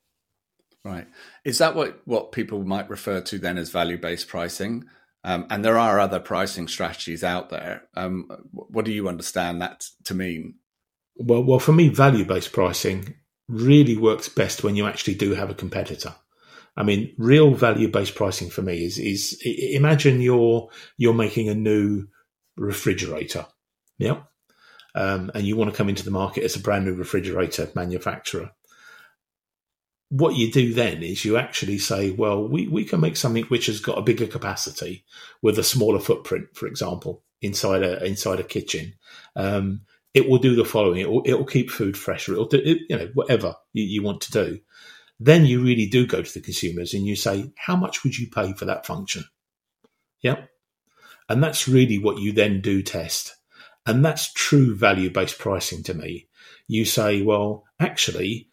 Right. Is that what, what people might refer to then as value based pricing? Um, and there are other pricing strategies out there. Um, what do you understand that to mean? Well, well, for me, value based pricing really works best when you actually do have a competitor. I mean, real value based pricing for me is is imagine you're you're making a new refrigerator, yeah, um, and you want to come into the market as a brand new refrigerator manufacturer. What you do then is you actually say, well, we, we can make something which has got a bigger capacity with a smaller footprint, for example, inside a inside a kitchen. Um, it will do the following: it will, it will keep food fresher. It'll do, it, you know, whatever you, you want to do then you really do go to the consumers and you say, how much would you pay for that function? Yep. And that's really what you then do test. And that's true value based pricing to me. You say, well, actually,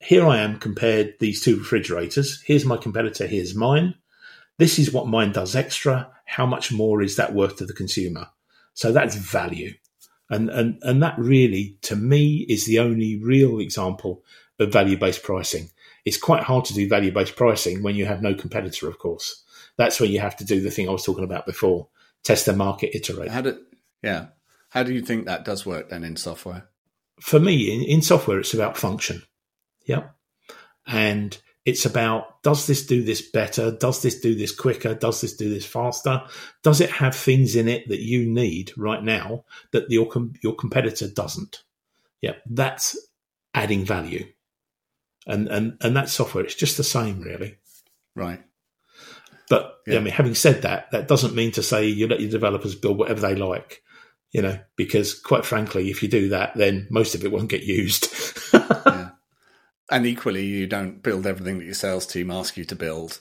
here I am compared these two refrigerators. Here's my competitor. Here's mine. This is what mine does extra. How much more is that worth to the consumer? So that's value. And, and, and that really, to me, is the only real example of value based pricing it's quite hard to do value based pricing when you have no competitor, of course. That's where you have to do the thing I was talking about before test the market, iterate. How do, yeah. How do you think that does work then in software? For me, in, in software, it's about function. Yep. And it's about does this do this better? Does this do this quicker? Does this do this faster? Does it have things in it that you need right now that your your competitor doesn't? Yeah, that's adding value and and and that software it's just the same really right but yeah. I mean, having said that, that doesn't mean to say you let your developers build whatever they like, you know, because quite frankly, if you do that, then most of it won't get used. And equally, you don't build everything that your sales team ask you to build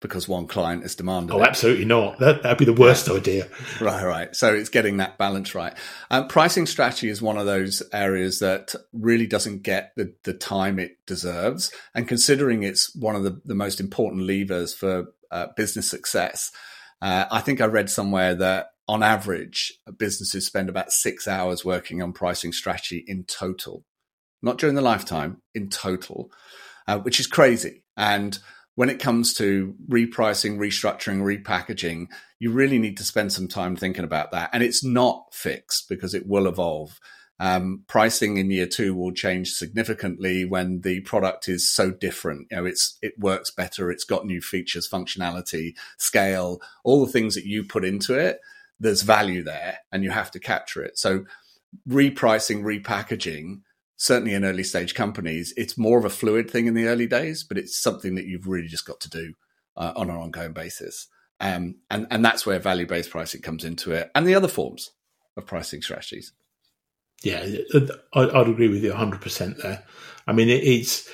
because one client is demanding. Oh, it. absolutely not. That that'd be the worst yeah. idea. Right, right. So it's getting that balance right. Um, pricing strategy is one of those areas that really doesn't get the, the time it deserves. And considering it's one of the, the most important levers for uh, business success, uh, I think I read somewhere that on average, businesses spend about six hours working on pricing strategy in total, not during the lifetime, in total, uh, which is crazy. And when it comes to repricing, restructuring, repackaging, you really need to spend some time thinking about that. And it's not fixed because it will evolve. Um, pricing in year two will change significantly when the product is so different. You know, it's it works better. It's got new features, functionality, scale, all the things that you put into it. There's value there, and you have to capture it. So, repricing, repackaging certainly in early stage companies, it's more of a fluid thing in the early days, but it's something that you've really just got to do uh, on an ongoing basis. Um, and, and that's where value based pricing comes into it and the other forms of pricing strategies. Yeah, I'd agree with you 100% there. I mean, it's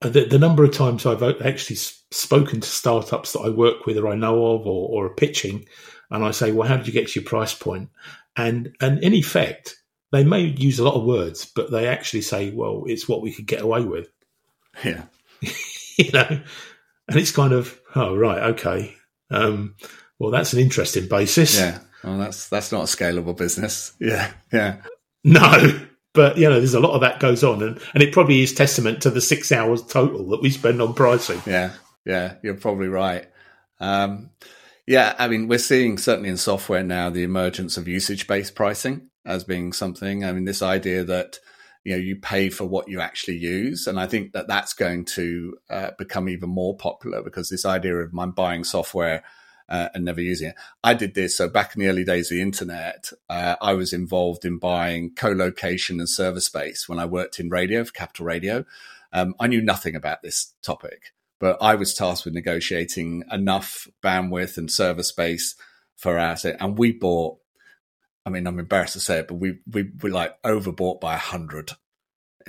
the, the, number of times I've actually spoken to startups that I work with or I know of or, or are pitching, and I say, Well, how did you get to your price point? And, and in effect, they may use a lot of words, but they actually say, well, it's what we could get away with. Yeah. you know, and it's kind of, oh, right, okay. Um, well, that's an interesting basis. Yeah. Well, that's that's not a scalable business. Yeah. Yeah. No. But you know, there's a lot of that goes on, and, and it probably is testament to the six hours total that we spend on pricing. Yeah, yeah, you're probably right. Um, yeah, I mean, we're seeing certainly in software now the emergence of usage based pricing as being something. I mean, this idea that you know you pay for what you actually use, and I think that that's going to uh, become even more popular because this idea of I'm buying software. Uh, and never using it. I did this. So back in the early days of the internet, uh, I was involved in buying co-location and server space when I worked in radio for Capital Radio. Um, I knew nothing about this topic, but I was tasked with negotiating enough bandwidth and server space for us, and we bought I mean, I'm embarrassed to say it, but we we we like overbought by a hundred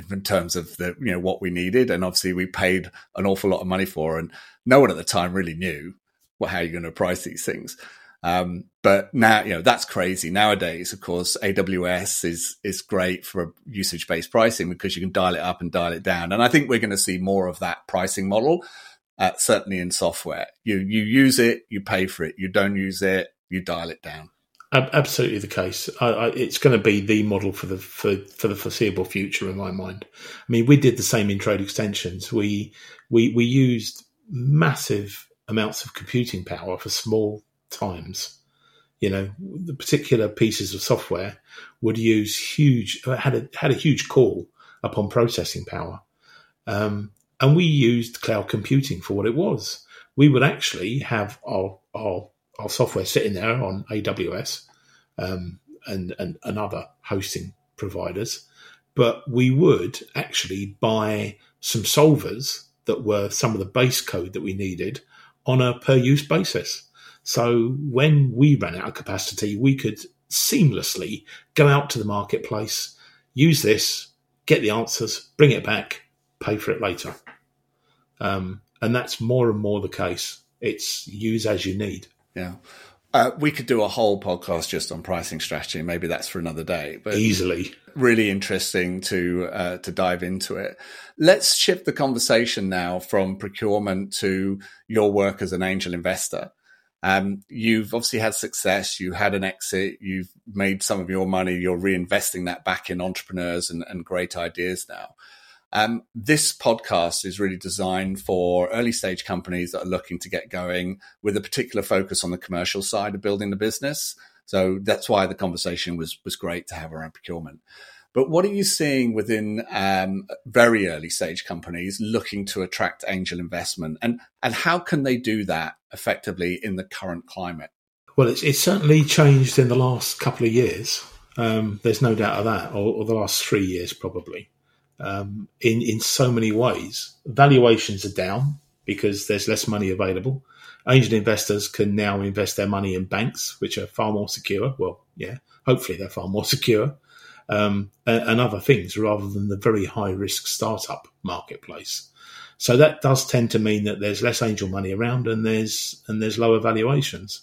in terms of the you know what we needed, and obviously we paid an awful lot of money for, and no one at the time really knew well, how you're going to price these things. Um, but now, you know, that's crazy. Nowadays, of course, AWS is is great for usage based pricing because you can dial it up and dial it down. And I think we're going to see more of that pricing model, uh, certainly in software. You you use it, you pay for it. You don't use it, you dial it down. Absolutely, the case. I, I, it's going to be the model for the for, for the foreseeable future, in my mind. I mean, we did the same in trade extensions. We we we used massive amounts of computing power for small times. You know, the particular pieces of software would use huge had a had a huge call upon processing power. Um, and we used cloud computing for what it was. We would actually have our our, our software sitting there on AWS um, and, and and other hosting providers, but we would actually buy some solvers that were some of the base code that we needed on a per use basis. So when we ran out of capacity, we could seamlessly go out to the marketplace, use this, get the answers, bring it back, pay for it later. Um, and that's more and more the case. It's use as you need. Yeah. Uh, we could do a whole podcast just on pricing strategy. Maybe that's for another day. But easily, really interesting to uh, to dive into it. Let's shift the conversation now from procurement to your work as an angel investor. Um, you've obviously had success. You had an exit. You've made some of your money. You're reinvesting that back in entrepreneurs and, and great ideas now. Um, this podcast is really designed for early stage companies that are looking to get going with a particular focus on the commercial side of building the business. So that's why the conversation was was great to have around procurement. But what are you seeing within um, very early stage companies looking to attract angel investment, and and how can they do that effectively in the current climate? Well, it's, it's certainly changed in the last couple of years. Um, there's no doubt of that, or, or, the last three years probably um, in in so many ways. Valuations are down because there's less money available. Angel investors can now invest their money in banks, which are far more secure. Well, yeah, hopefully they're far more secure, um, and, and, other things rather than the very high risk startup marketplace. So that does tend to mean that there's less angel money around and there's and there's lower valuations.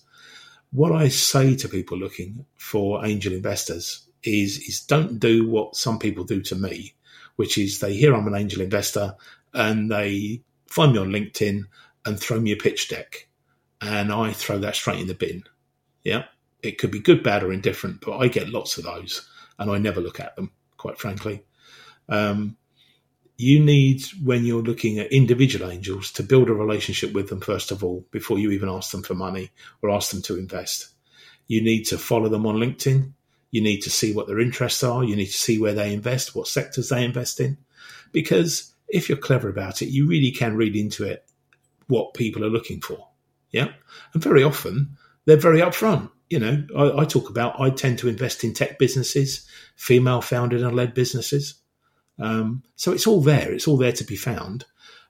What I say to people looking for angel investors is is don't do what some people do to me which is they hear I'm an angel investor and they find me on LinkedIn and throw me a pitch deck. And I throw that straight in the bin. Yeah. It could be good, bad, or indifferent, but I get lots of those and I never look at them, quite frankly. Um, you need, when you're looking at individual angels, to build a relationship with them first of all before you even ask them for money or ask them to invest. You need to follow them on LinkedIn. You need to see what their interests are. You need to see where they invest, what sectors they invest in. Because if you're clever about it, you really can read into it what people are looking for. Yeah. And very often they're very upfront. You know, I, I talk about I tend to invest in tech businesses, female founded and led businesses. Um, so it's all there. It's all there to be found.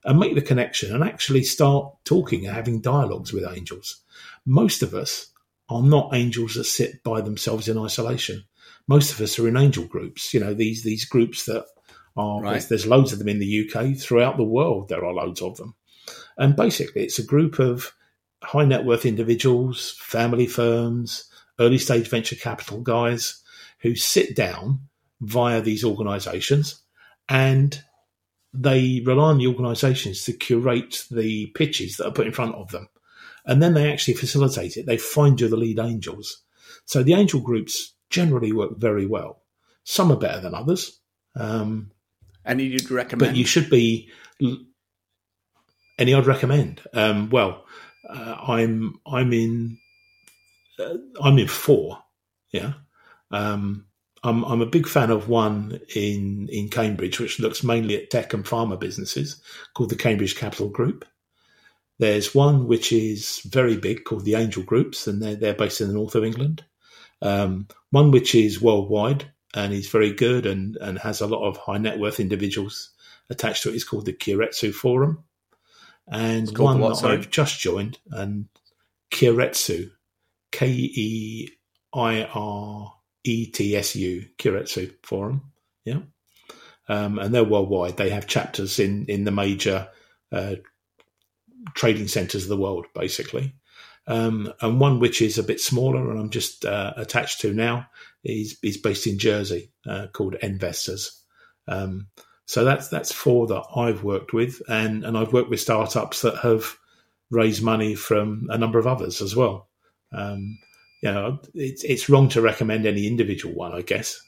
And make the connection and actually start talking and having dialogues with angels. Most of us are not angels that sit by themselves in isolation. Most of us are in angel groups. You know these these groups that are right. there's, there's loads of them in the UK throughout the world. There are loads of them, and basically it's a group of high net worth individuals, family firms, early stage venture capital guys who sit down via these organisations and they rely on the organisations to curate the pitches that are put in front of them and then they actually facilitate it. They find you the lead angels. So the angel groups generally work very well. Some are better than others. Um, any you'd recommend? But you should be. Any I'd recommend. Um, well, uh, I'm I'm in uh, I'm in four. Yeah. Um, I'm I'm a big fan of one in in Cambridge, which looks mainly at tech and pharma businesses, called the Cambridge Capital Group. There's one which is very big called the Angel Groups, and they're, they're based in the north of England. Um, one which is worldwide and is very good and, and has a lot of high net worth individuals attached to it is called the Keiretsu Forum. And one what, that I've just joined, and Keiretsu, K E I R E T S U, Keiretsu Forum. Yeah. Um, and they're worldwide. They have chapters in, in the major uh, trading centres of the world, basically. Um, and one which is a bit smaller, and I'm just uh, attached to now, is is based in Jersey, uh, called Investors. Um, so that's that's four that I've worked with, and and I've worked with startups that have raised money from a number of others as well. Um, you know, it's it's wrong to recommend any individual one, I guess.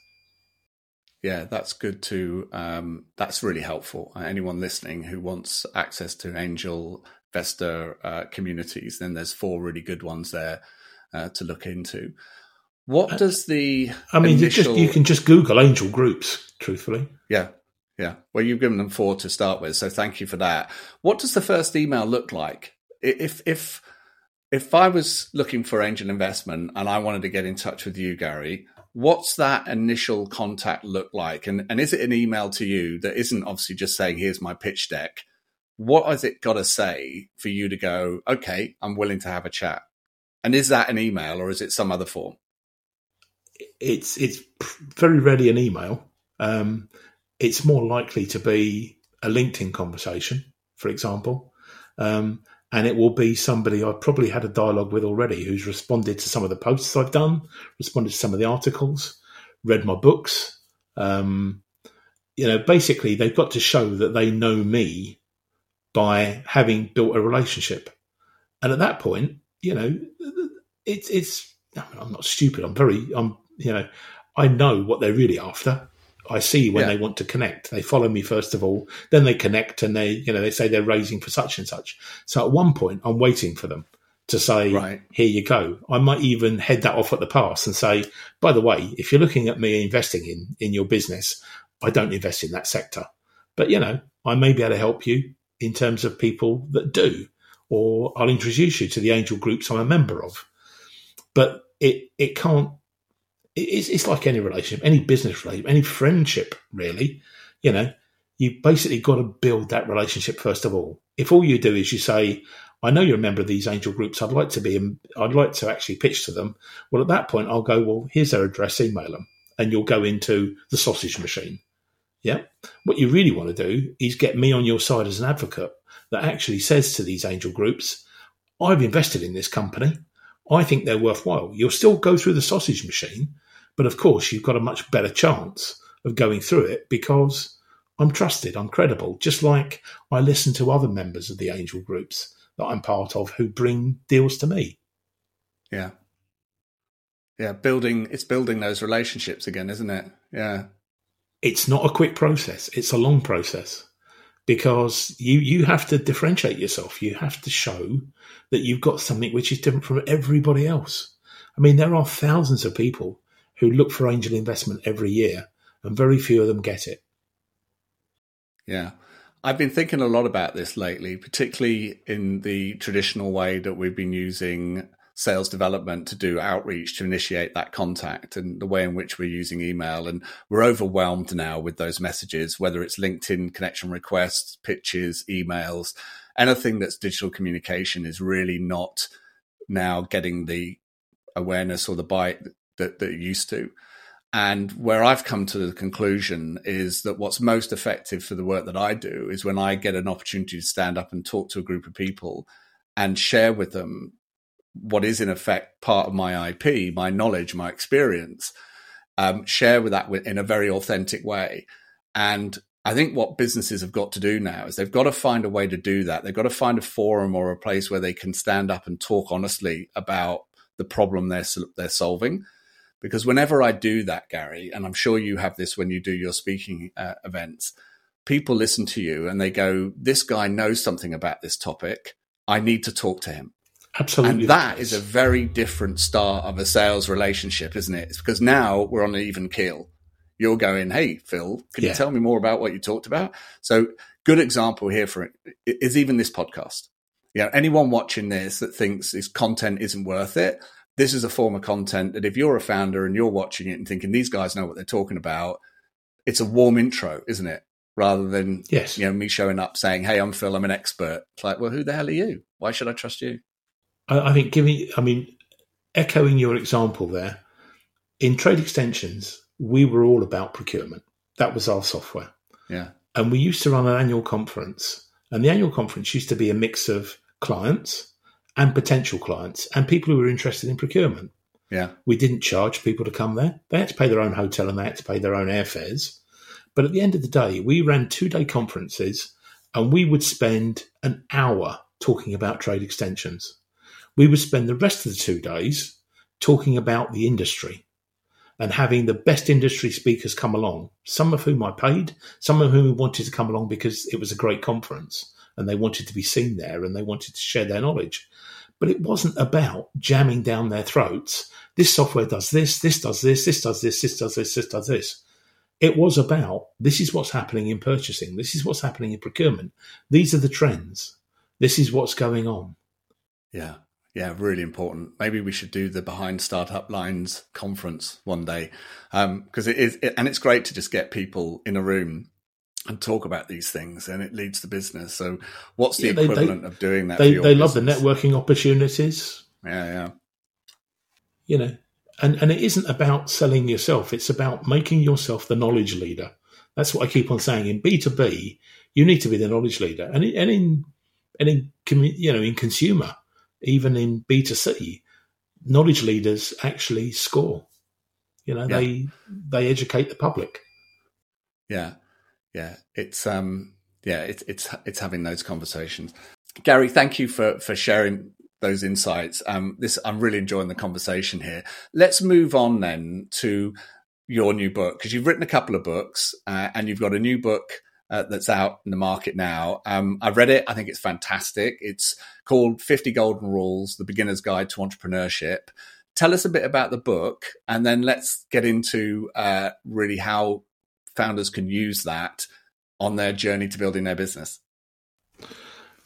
Yeah, that's good to. Um, that's really helpful. Anyone listening who wants access to angel investor uh, communities, then there's four really good ones there uh, to look into. What uh, does the I mean, initial... you, just, you can just Google angel groups. Truthfully, yeah, Yeah. Well, you've given them four to start with, so thank you for that. What does the first email look like? If if if I was looking for angel investment and I wanted to get in touch with you, Garry, what's that initial contact look like? And and is it an email to you that isn't obviously just saying, here's my pitch deck? What has it got to say for you to go, okay, I'm willing to have a chat? And is that an email or is it some other form? It's it's very rarely an email. Um, it's more likely to be a LinkedIn conversation, for example. Um, and it will be somebody I've probably had a dialogue with already who's responded to some of the posts I've done, responded to some of the articles, read my books. Um, you know, basically, they've got to show that they know me by having built a relationship. And at that point, you know, it's it's. I'm not stupid. I'm very. I'm. You know, I know what they're really after. I see when yeah. they want to connect. They follow me first of all, then they connect and they, you know, they say they're raising for such and such. So at one point, I'm waiting for them to say, right. here you go. I might even head that off at the pass and say, by the way, if you're looking at me investing in, in your business, I don't invest in that sector. But, you know, I may be able to help you in terms of people that do, or I'll introduce you to the angel groups I'm a member of. But it, it can't it's, it's like any relationship, any business relationship, any friendship, really. You know, you basically got to build that relationship first of all. If all you do is you say, I know you're a member of these angel groups. I'd like to be, I'd like to actually pitch to them. Well, at that point, I'll go, well, here's their address, email them. And you'll go into the sausage machine. Yeah. What you really want to do is get me on your side as an advocate that actually says to these angel groups, I've invested in this company. I think they're worthwhile. You'll still go through the sausage machine, but of course, you've got a much better chance of going through it because I'm trusted, I'm credible, just like I listen to other members of the angel groups that I'm part of who bring deals to me. Yeah. Yeah, building it's building those relationships again, isn't it? Yeah. It's not a quick process. It's a long process because you you have to differentiate yourself. You have to show that you've got something which is different from everybody else. I mean, there are thousands of people who look for angel investment every year, and very few of them get it. Yeah. I've been thinking a lot about this lately, particularly in the traditional way that we've been using sales development to do outreach to initiate that contact and the way in which we're using email. And we're overwhelmed now with those messages, whether it's LinkedIn connection requests, pitches, emails, anything that's digital communication is really not now getting the awareness or the bite that, that used to. And where I've come to the conclusion is that what's most effective for the work that I do is when I get an opportunity to stand up and talk to a group of people and share with them what is in effect part of my IP, my knowledge, my experience, um, share with that in a very authentic way. And I think what businesses have got to do now is they've got to find a way to do that. They've got to find a forum or a place where they can stand up and talk honestly about the problem they're they're solving because whenever I do that, Garry, and I'm sure you have this when you do your speaking uh, events, people listen to you and they go, This guy knows something about this topic. I need to talk to him. Absolutely. And that is a very different start of a sales relationship, isn't it? It's because now we're on an even keel. You're going, Hey, Phil, can yeah. you tell me more about what you talked about? So, good example here for it is even this podcast. You know, anyone watching this that thinks this content isn't worth it, this is a form of content that if you're a founder and you're watching it and thinking these guys know what they're talking about, it's a warm intro, isn't it? Rather than yes. you know me showing up saying, "Hey, I'm Phil, I'm an expert." It's like, well, who the hell are you? Why should I trust you? I, I think giving, I mean, echoing your example there, in trade extensions, we were all about procurement. That was our software. Yeah, and we used to run an annual conference, and the annual conference used to be a mix of clients and potential clients and people who were interested in procurement. Yeah. We didn't charge people to come there. They had to pay their own hotel and they had to pay their own airfares. But at the end of the day, we ran two day conferences and we would spend an hour talking about trade extensions. We would spend the rest of the two days talking about the industry and having the best industry speakers come along, some of whom I paid, some of whom wanted to come along because it was a great conference and they wanted to be seen there and they wanted to share their knowledge. But it wasn't about jamming down their throats. This software does this, this does this, this does this, this does this, this does this. It was about this is what's happening in purchasing, this is what's happening in procurement, these are the trends, this is what's going on. Yeah. Yeah, really important. Maybe we should do the Behind Startup Lines conference one day, because um, it is, it, and it's great to just get people in a room and talk about these things, and it leads to business. So, what's the yeah, they, equivalent they, of doing that? They, they love the networking opportunities. Yeah, yeah. You know, and and it isn't about selling yourself; it's about making yourself the knowledge leader. That's what I keep on saying. In B two B, you need to be the knowledge leader, and in, and in and in you know in consumer, even in B two C, knowledge leaders actually score. You know, yeah. they they educate the public. Yeah yeah, it's um, yeah, it's it's it's having those conversations. Garry, thank you for for sharing those insights. Um, this I'm really enjoying the conversation here. Let's move on then to your new book because you've written a couple of books uh, and you've got a new book uh, that's out in the market now. Um, I've read it. I think it's fantastic. It's called 50 Golden Rules: The Beginner's Guide to Entrepreneurship. Tell us a bit about the book, and then let's get into uh, really how founders can use that on their journey to building their business?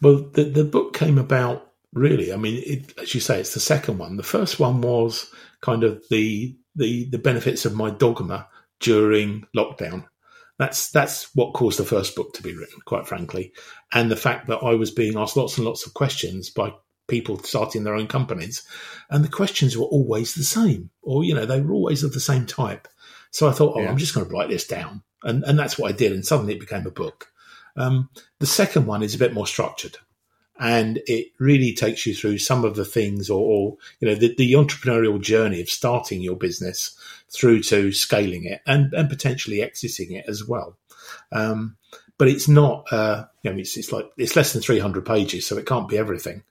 Well, the, the book came about really. I mean, it, as you say, it's the second one. The first one was kind of the the the benefits of my dogma during lockdown. That's that's what caused the first book to be written, quite frankly, and the fact that I was being asked lots and lots of questions by people starting their own companies, and the questions were always the same, or you know, they were always of the same type. So I thought, oh, yeah. I'm just going to write this down. And, and that's what I did. And suddenly it became a book. Um, the second one is a bit more structured and it really takes you through some of the things or, or you know, the, the, entrepreneurial journey of starting your business through to scaling it and, and potentially exiting it as well. Um, but it's not, uh, you know, it's, it's like, it's less than 300 pages, so it can't be everything.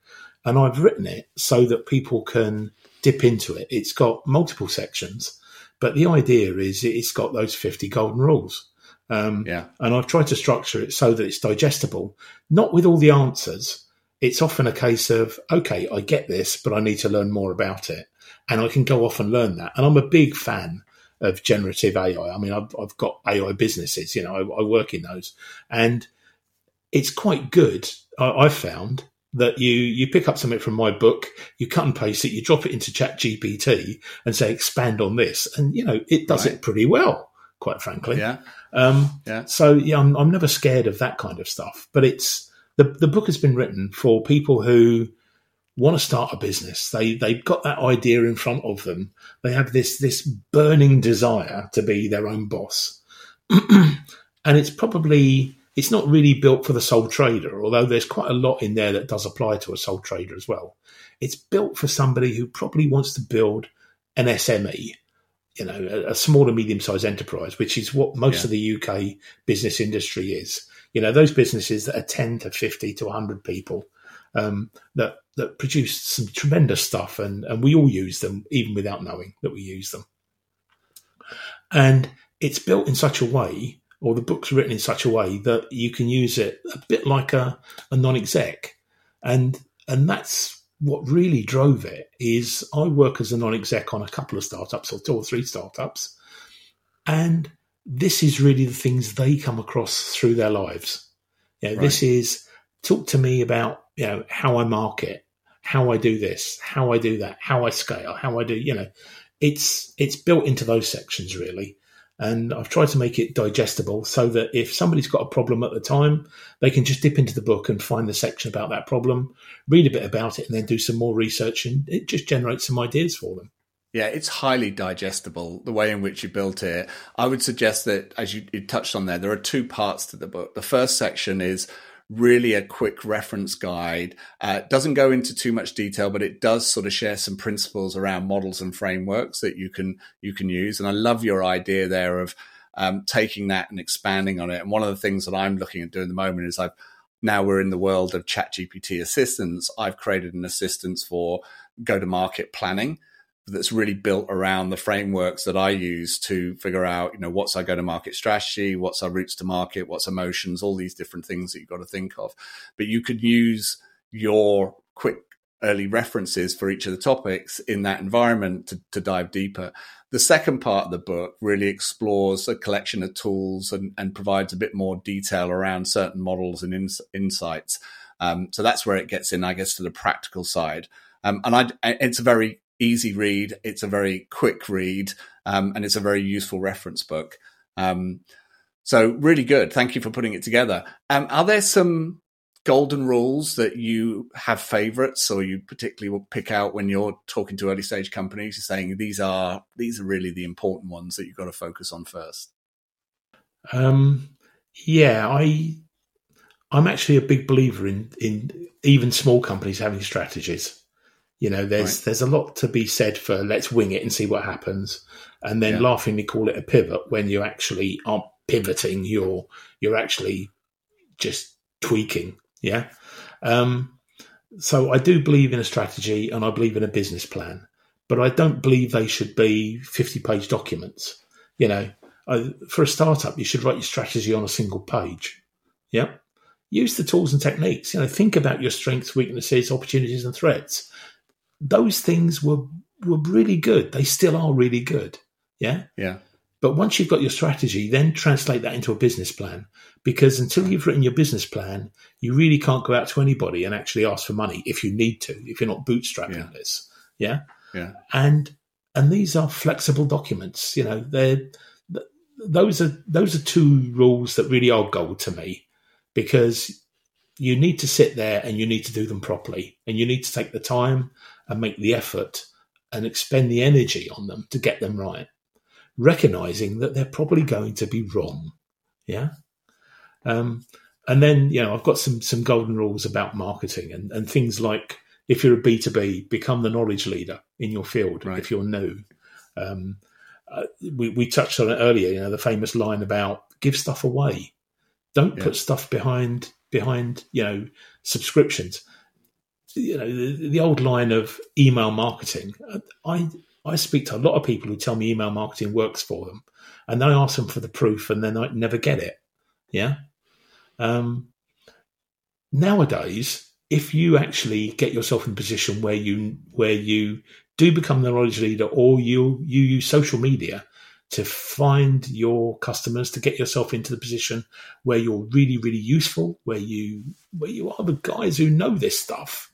And I've written it so that people can dip into it. It's got multiple sections but the idea is it's got those 50 golden rules. Um, yeah. And I've tried to structure it so that it's digestible, not with all the answers. It's often a case of, okay, I get this, but I need to learn more about it. And I can go off and learn that. And I'm a big fan of generative AI. I mean, I've, I've got AI businesses, you know, I, I, work in those. And it's quite good, I, I've found, that you you pick up something from my book, you cut and paste it, you drop it into Chat GPT and say expand on this, and you know it does right. it pretty well, quite frankly. Yeah. Um, yeah. So yeah, I'm, I'm never scared of that kind of stuff. But it's the the book has been written for people who want to start a business. They they've got that idea in front of them. They have this this burning desire to be their own boss, and it's probably it's not really built for the sole trader, although there's quite a lot in there that does apply to a sole trader as well. It's built for somebody who probably wants to build an SME, you know, a, a small and medium sized enterprise, which is what most yeah. of the UK business industry is. You know, those businesses that are 10 to 50 to 100 people um, that, that produce some tremendous stuff, and, and we all use them, even without knowing that we use them. And it's built in such a way or the book's written in such a way that you can use it a bit like a, a non-exec. And and that's what really drove it is I work as a non-exec on a couple of startups or two or three startups. And this is really the things they come across through their lives. You know, right. This is talk to me about you know how I market, how I do this, how I do that, how I scale, how I do you know, it's it's built into those sections really. And I've tried to make it digestible so that if somebody's got a problem at the time, they can just dip into the book and find the section about that problem, read a bit about it, and then do some more research, and it just generates some ideas for them. Yeah, it's highly digestible, the way in which you built it. I would suggest that, as you, you touched on there, there are two parts to the book. The first section is really a quick reference guide. Uh, doesn't go into too much detail, but it does sort of share some principles around models and frameworks that you can you can use. And I love your idea there of um, taking that and expanding on it. And one of the things that I'm looking at doing at the moment is I've now we're in the world of chat gpt assistants i've created an assistance for go to market planning that's really built around the frameworks that I use to figure out, you know, what's our go to market strategy, what's our routes to market, what's emotions, all these different things that you've got to think of. But you could use your quick early references for each of the topics in that environment to, to dive deeper. The second part of the book really explores a collection of tools and, and provides a bit more detail around certain models and ins- insights. Um, so that's where it gets in, I guess, to the practical side. Um, and I, it's a very easy read. It's a very quick read, um, and it's a very useful reference book. Um, so really good. Thank you for putting it together. Um, are there some golden rules that you have favorites or you particularly will pick out when you're talking to early stage companies saying these are these are really the important ones that you've got to focus on first um, yeah i i'm actually a big believer in in even small companies having strategies you know there's right. there's a lot to be said for let's wing it and see what happens and then yeah. laughingly call it a pivot when you actually aren't pivoting you're you're actually just tweaking yeah. Um, so I do believe in a strategy and I believe in a business plan, but I don't believe they should be 50 page documents. You know, I, for a startup, you should write your strategy on a single page. Yeah. Use the tools and techniques. You know, think about your strengths, weaknesses, opportunities, and threats. Those things were were really good. They still are really good. Yeah. Yeah. But once you've got your strategy, then translate that into a business plan. Because until you've written your business plan, you really can't go out to anybody and actually ask for money if you need to, if you're not bootstrapping yeah. this. Yeah. Yeah. And and these are flexible documents. You know, they're those are those are two rules that really are gold to me because you need to sit there and you need to do them properly and you need to take the time and make the effort and expend the energy on them to get them right recognizing that they're probably going to be wrong. Yeah. Um, and then, you know, I've got some, some golden rules about marketing and, and things like if you're a B2B, become the knowledge leader in your field right. if you're new. Um, uh, we, we touched on it earlier, you know, the famous line about give stuff away. Don't yeah. put stuff behind behind, you know, subscriptions. You know, the, the old line of email marketing. I I speak to a lot of people who tell me email marketing works for them, and I ask them for the proof, and then I never get it. Yeah. Um, nowadays, if you actually get yourself in a position where you where you do become the knowledge leader, or you you use social media to find your customers, to get yourself into the position where you're really really useful, where you where you are the guys who know this stuff.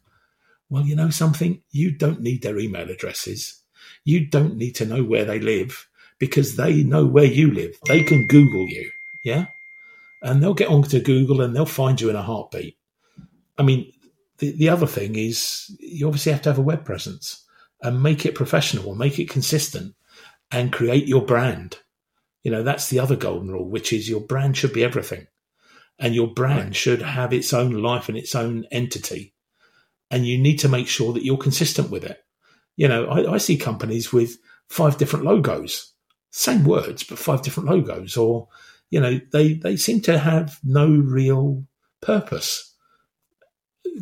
Well, you know something, you don't need their email addresses you don't need to know where they live because they know where you live. They can Google you, yeah? And they'll get onto Google and they'll find you in a heartbeat. I mean, the, the other thing is you obviously have to have a web presence and make it professional, make it consistent, and create your brand. You know, that's the other golden rule, which is your brand should be everything. And your brand right. should have its own life and its own entity. And you need to make sure that you're consistent with it. You know, I, I see companies with five different logos, same words, but five different logos, or, you know, they, they seem to have no real purpose.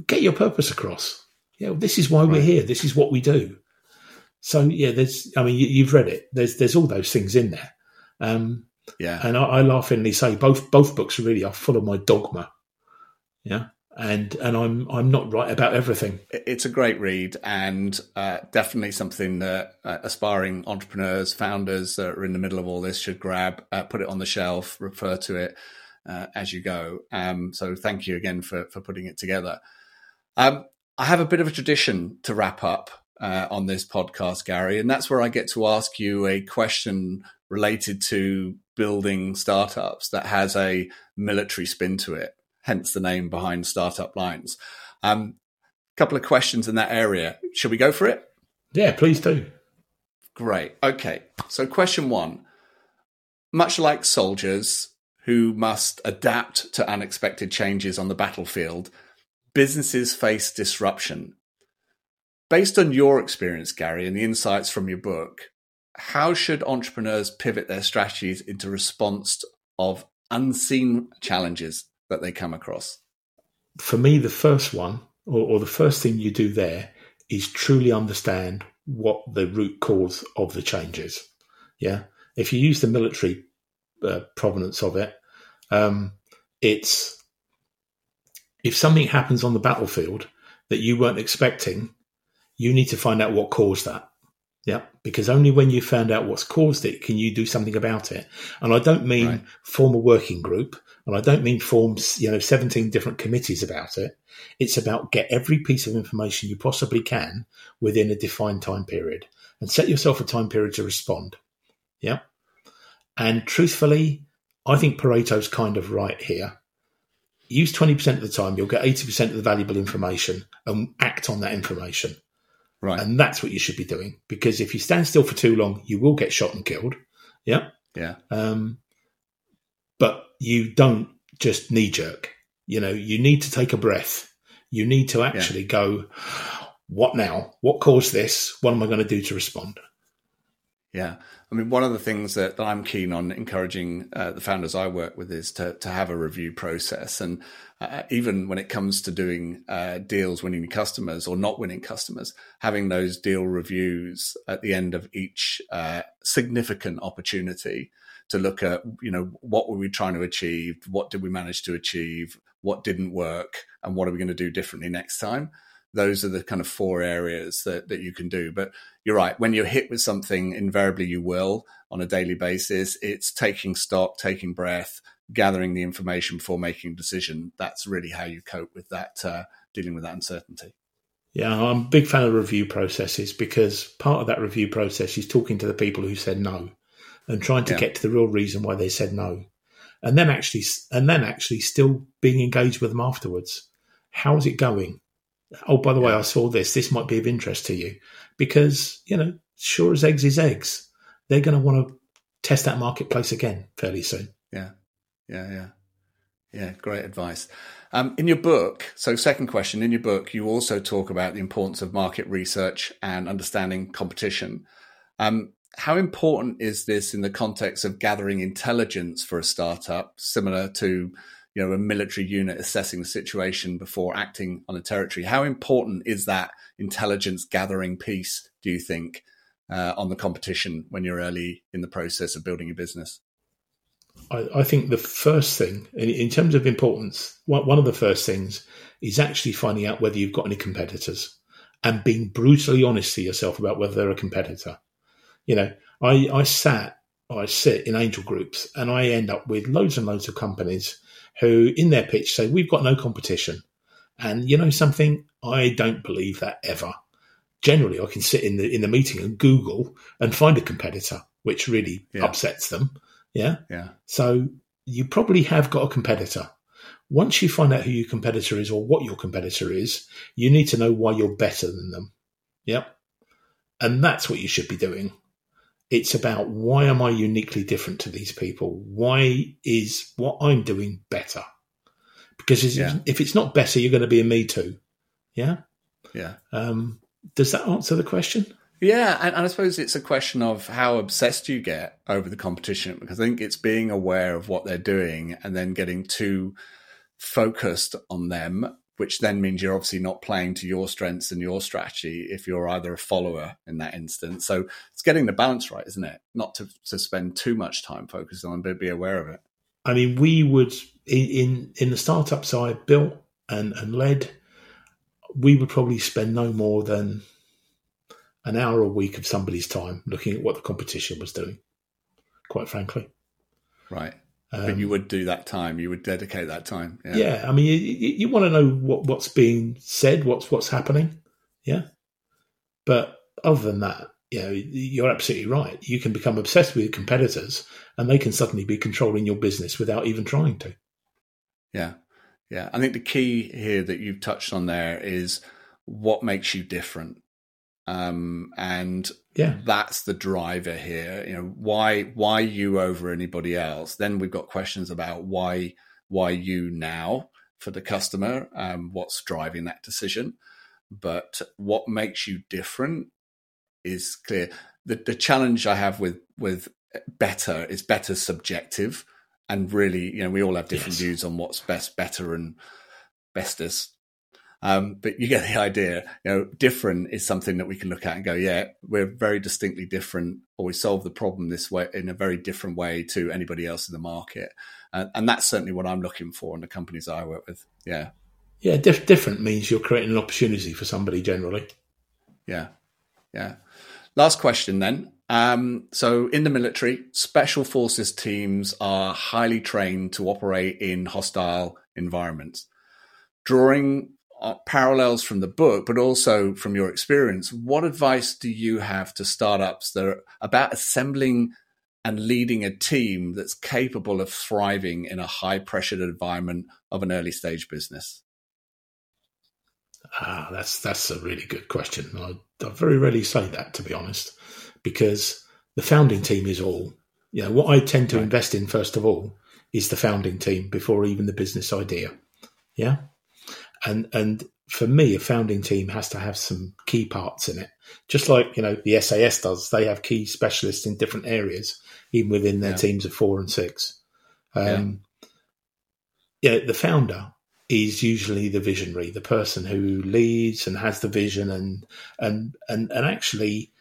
Get your purpose across. You know, this is why we're here. This is what we do. So yeah, there's. I mean, you, have read it. There's there's all those things in there. Um, yeah, and I, I laughingly say both both books really are full of my dogma. Yeah, and and I'm I'm not right about everything. It's a great read and uh, definitely something that uh, aspiring entrepreneurs, founders that are in the middle of all this should grab, uh, put it on the shelf, refer to it uh, as you go. Um, so thank you again for for putting it together. Um, I have a bit of a tradition to wrap up uh, on this podcast, Garry, and that's where I get to ask you a question related to building startups that has a military spin to it hence the name behind Startup Lines. A um, couple of questions in that area. Should we go for it? Yeah, please do. Great. Okay. So, question one much like soldiers who must adapt to unexpected changes on the battlefield, businesses face disruption. Based on your experience, Garry, and the insights from your book, how should entrepreneurs pivot their strategies into response of unseen challenges that they come across? For me, the first one, or, or the first thing you do there, is truly understand what the root cause of the change is. Yeah. If you use the military uh, provenance of it, um, it's if something happens on the battlefield, that you weren't expecting, you need to find out what caused that. Yeah, because only when you found out what's caused it can you do something about it. And I don't mean right. form a working group, and I don't mean form you know seventeen different committees about it. It's about get every piece of information you possibly can within a defined time period, and set yourself a time period to respond. Yeah, and truthfully, I think Pareto's kind of right here. Use twenty percent of the time, you'll get eighty percent of the valuable information, and act on that information. Right. And that's what you should be doing because if you stand still for too long, you will get shot and killed. Yeah. Yeah. Um, but you don't just knee jerk. You know, you need to take a breath. You need to actually yeah. go, what now? What caused this? What am I going to do to respond? Yeah. I mean, one of the things that, that I'm keen on encouraging uh, the founders I work with is to, to have a review process. And uh, even when it comes to doing uh, deals, winning customers or not winning customers, having those deal reviews at the end of each uh, significant opportunity to look at, you know, what were we trying to achieve? What did we manage to achieve? What didn't work? And what are we going to do differently next time? Those are the kind of four areas that, that you can do. But you're right. When you're hit with something, invariably you will on a daily basis. It's taking stock, taking breath, gathering the information before making a decision. That's really how you cope with that, uh, dealing with that uncertainty. Yeah, I'm a big fan of review processes because part of that review process is talking to the people who said no and trying to yeah. get to the real reason why they said no. And then actually, and then actually still being engaged with them afterwards. How's it going? Oh, by the way, I saw this. This might be of interest to you because, you know, sure as eggs is eggs. They're going to want to test that marketplace again fairly soon. Yeah. Yeah. Yeah. Yeah. Great advice. Um, in your book, so second question, in your book, you also talk about the importance of market research and understanding competition. Um, how important is this in the context of gathering intelligence for a startup, similar to you know a military unit assessing the situation before acting on a territory. How important is that intelligence gathering piece? Do you think uh, on the competition when you're early in the process of building a business? I, I think the first thing, in, in terms of importance, one, of the first things is actually finding out whether you've got any competitors and being brutally honest to yourself about whether they're a competitor. You know, I, I sat, I sit in angel groups and I end up with loads and loads of companies who, in their pitch, say, We've got no competition. And you know something? I don't believe that ever. Generally, I can sit in the in the meeting and Google and find a competitor, which really yeah. upsets them. Yeah. Yeah. So you probably have got a competitor. Once you find out who your competitor is or what your competitor is, you need to know why you're better than them. Yep. And that's what you should be doing. It's about why am I uniquely different to these people? Why is what I'm doing better? Because yeah. if it's not better, you're going to be a me too. Yeah. Yeah. Um, does that answer the question? Yeah, and, and, I suppose it's a question of how obsessed you get over the competition because I think it's being aware of what they're doing and then getting too focused on them which then means you're obviously not playing to your strengths and your strategy if you're either a follower in that instance. So it's getting the balance right, isn't it? Not to, to spend too much time focused on, but be aware of it. I mean, we would in in, in the startups I built and, and led, we would probably spend no more than an hour a week of somebody's time looking at what the competition was doing. Quite frankly, right. Um, but you would do that time. You would dedicate that time. Yeah. yeah I mean, you, you, want to know what, what's being said, what's what's happening. Yeah. But other than that, you know, you're absolutely right. You can become obsessed with competitors, and they can suddenly be controlling your business without even trying to. Yeah, yeah. I think the key here that you've touched on there is what makes you different. Um, and yeah, that's the driver here. You know, why why you over anybody else? Then we've got questions about why why you now for the customer. Um, what's driving that decision? But what makes you different is clear. The the challenge I have with with better is better subjective, and really, you know, we all have different yes. views on what's best, better, and bestest um, but you get the idea. You know, different is something that we can look at and go, yeah, we're very distinctly different, or we solve the problem this way in a very different way to anybody else in the market. and that's certainly what I'm looking for in the companies I work with. Yeah. Yeah, diff- different means you're creating an opportunity for somebody generally. Yeah, yeah. Last question then. Um, so, in the military, special forces teams are highly trained to operate in hostile environments. Drawing uh, parallels from the book, but also from your experience, what advice do you have to startups that are about assembling and leading a team that's capable of thriving in a high pressured environment of an early stage business? Ah, that's that's a really good question. I, I very rarely say that, to be honest because the founding team is all. You know, what I tend to right. invest in first of all is the founding team before even the business idea. Yeah. And and for me, a founding team has to have some key parts in it. Just like, you know, the SAS does, they have key specialists in different areas, even within their yeah. teams of four and six. Um, yeah. yeah, the founder is usually the visionary, the person who leads and has the vision and and and, and actually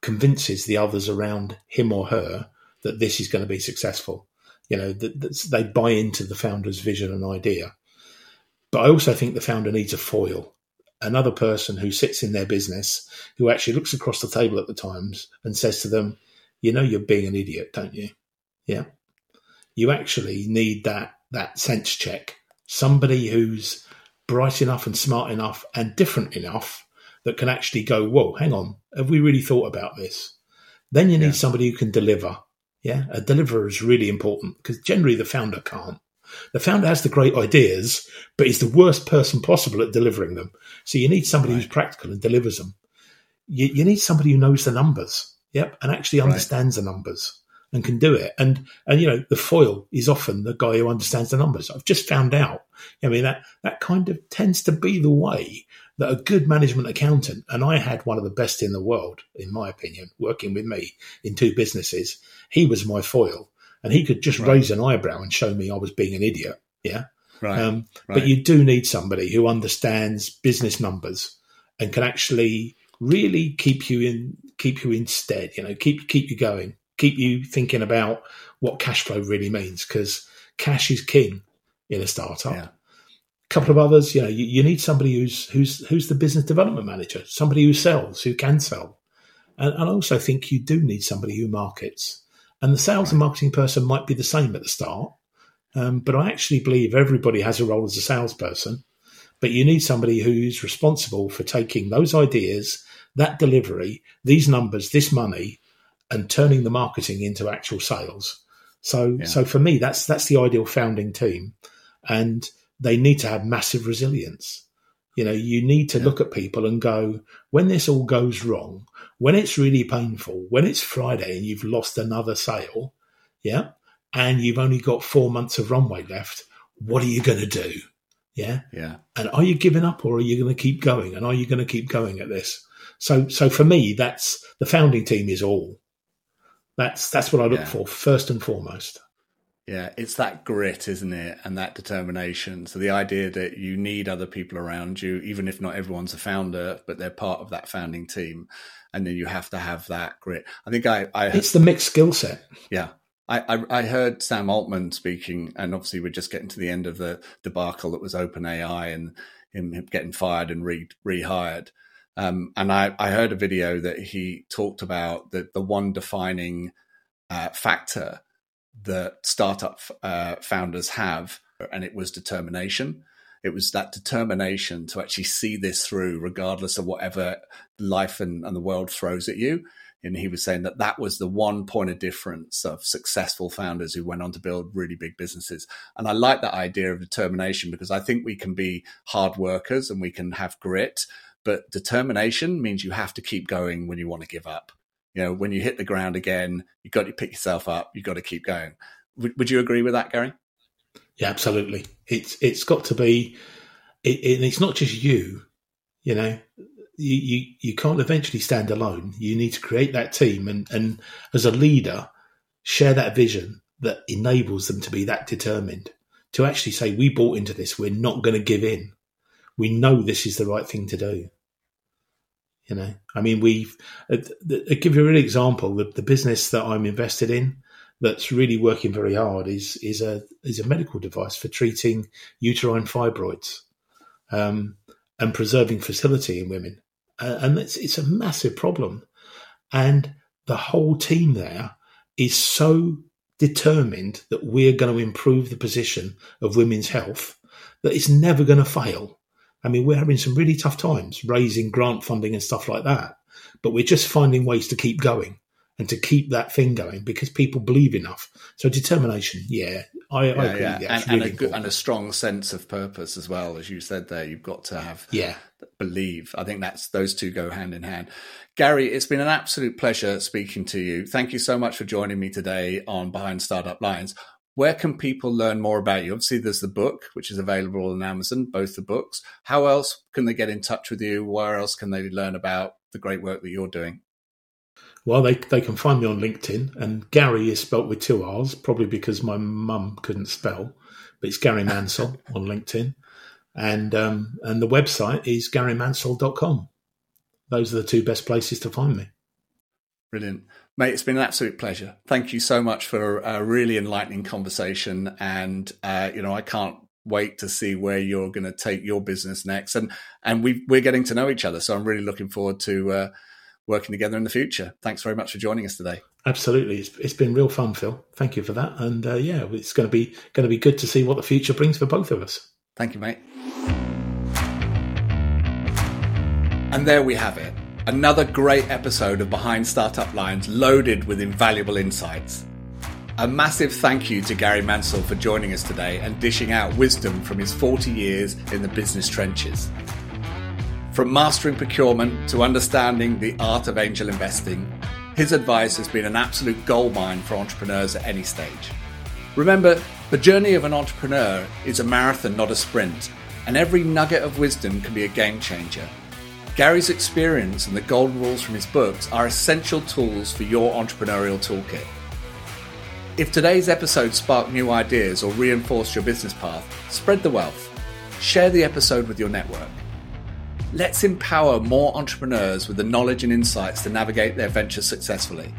convinces the others around him or her that this is going to be successful. You know, that, that they buy into the founder's vision and idea. But I also think the founder needs a foil, another person who sits in their business, who actually looks across the table at the times and says to them, "You know, you're being an idiot, don't you? Yeah, you actually need that that sense check. Somebody who's bright enough and smart enough and different enough that can actually go, whoa, hang on, have we really thought about this? Then you need yeah. somebody who can deliver. Yeah, a deliverer is really important because generally the founder can't. The founder has the great ideas, but is the worst person possible at delivering them. So you need somebody right. who's practical and delivers them. You, you, need somebody who knows the numbers, yep, and actually understands right. the numbers and can do it. And and you know the foil is often the guy who understands the numbers. I've just found out. I mean that that kind of tends to be the way that a good management accountant, and I had one of the best in the world, in my opinion, working with me in two businesses. He was my foil, and he could just right. raise an eyebrow and show me I was being an idiot. Yeah. Right. Um, right. But you do need somebody who understands business numbers and can actually really keep you in keep you instead. You know, keep keep you going, keep you thinking about what cash flow really means because cash is king in a startup. Yeah couple of others. You know, you, you, need somebody who's who's who's the business development manager, somebody who sells, who can sell, and, and I also think you do need somebody who markets. And the sales and marketing person might be the same at the start, um, but I actually believe everybody has a role as a salesperson. But you need somebody who's responsible for taking those ideas, that delivery, these numbers, this money, and turning the marketing into actual sales. So, yeah. so for me, that's that's the ideal founding team, and they need to have massive resilience. You know, you need to yeah. look at people and go, when this all goes wrong, when it's really painful, when it's Friday and you've lost another sale, yeah, and you've only got four months of runway left, what are you going to do? Yeah. Yeah. And are you giving up or are you going to keep going? And are you going to keep going at this? So, so for me, that's the founding team is all. That's, that's what I look yeah. for first and foremost. Yeah, it's that grit, isn't it? And that determination. So the idea that you need other people around you, even if not everyone's a founder, but they're part of that founding team. And then you have to have that grit. I think I, I it's the mixed skill set. Yeah. I, I, I heard Sam Altman speaking, and obviously we're just getting to the end of the debacle that was OpenAI and him getting fired and re, rehired. Um, and I, I heard a video that he talked about that the one defining uh, factor that startup uh, founders have, and it was determination. It was that determination to actually see this through, regardless of whatever life and, and the world throws at you. And he was saying that that was the one point of difference of successful founders who went on to build really big businesses. And I like that idea of determination because I think we can be hard workers and we can have grit, but determination means you have to keep going when you want to give up you know, when you hit the ground again, you've got to pick yourself up. You've got to keep going. Would, would you agree with that, Garry? Yeah, absolutely. It's it's got to be, it, it, it's not just you. You know, you, you you can't eventually stand alone. You need to create that team, and and as a leader, share that vision that enables them to be that determined to actually say, "We bought into this. We're not going to give in. We know this is the right thing to do." You know, I mean, we've, uh, i give you a real example. The, the business that I'm invested in that's really working very hard is, is a, is a medical device for treating uterine fibroids. um, and preserving fertility in women. Uh, and it's, it's a massive problem. And the whole team there is so determined that we're going to improve the position of women's health that it's never going to fail. I mean, we're having some really tough times raising grant funding and stuff like that, but we're just finding ways to keep going and to keep that thing going because people believe enough. So determination, yeah, I, yeah, I agree. yeah. And, it's and, a good, and a strong sense of purpose as well, as you said there. You've got to have yeah. believe. I think that's those two go hand in hand. Garry, it's been an absolute pleasure speaking to you. Thank you so much for joining me today on Behind Startup Lines. Where can people learn more about you? Obviously, there's the book, which is available on Amazon, both the books. How else can they get in touch with you? Where else can they learn about the great work that you're doing? Well, they they can find me on LinkedIn, and Garry is spelt with two R's, probably because my mum couldn't spell, but it's Garry Mansell on LinkedIn, and um, and the website is garrymansell.com. Those are the two best places to find me. Brilliant. Mate, it's been an absolute pleasure. Thank you so much for a really enlightening conversation. And, uh, you know, I can't wait to see where you're going to take your business next. And, and we we're getting to know each other. So I'm really looking forward to uh, working together in the future. Thanks very much for joining us today. Absolutely. It's, it's been real fun, Phil. Thank you for that. And uh, yeah, it's going to be going to be good to see what the future brings for both of us. Thank you, mate. And there we have it. Another great episode of Behind Startup Lines loaded with invaluable insights. A massive thank you to Garry Mansell for joining us today and dishing out wisdom from his 40 years in the business trenches. From mastering procurement to understanding the art of angel investing, his advice has been an absolute goldmine for entrepreneurs at any stage. Remember, the journey of an entrepreneur is a marathon, not a sprint, and every nugget of wisdom can be a game changer. Garry's experience and the golden rules from his books are essential tools for your entrepreneurial toolkit. If today's episode sparked new ideas or reinforced your business path, spread the wealth. Share the episode with your network. Let's empower more entrepreneurs with the knowledge and insights to navigate their ventures successfully.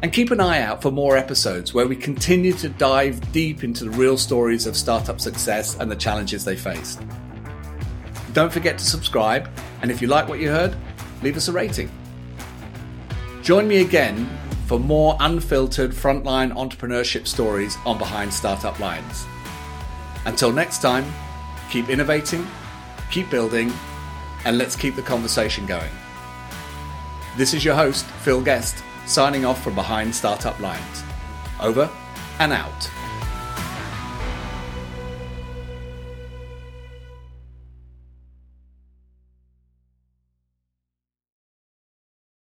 And keep an eye out for more episodes where we continue to dive deep into the real stories of startup success and the challenges they faced. Don't forget to subscribe, and if you like what you heard, leave us a rating. Join me again for more unfiltered frontline entrepreneurship stories on Behind Startup Lines. Until next time, keep innovating, keep building, and let's keep the conversation going. This is your host, Phil Guest, signing off from Behind Startup Lines. Over and out.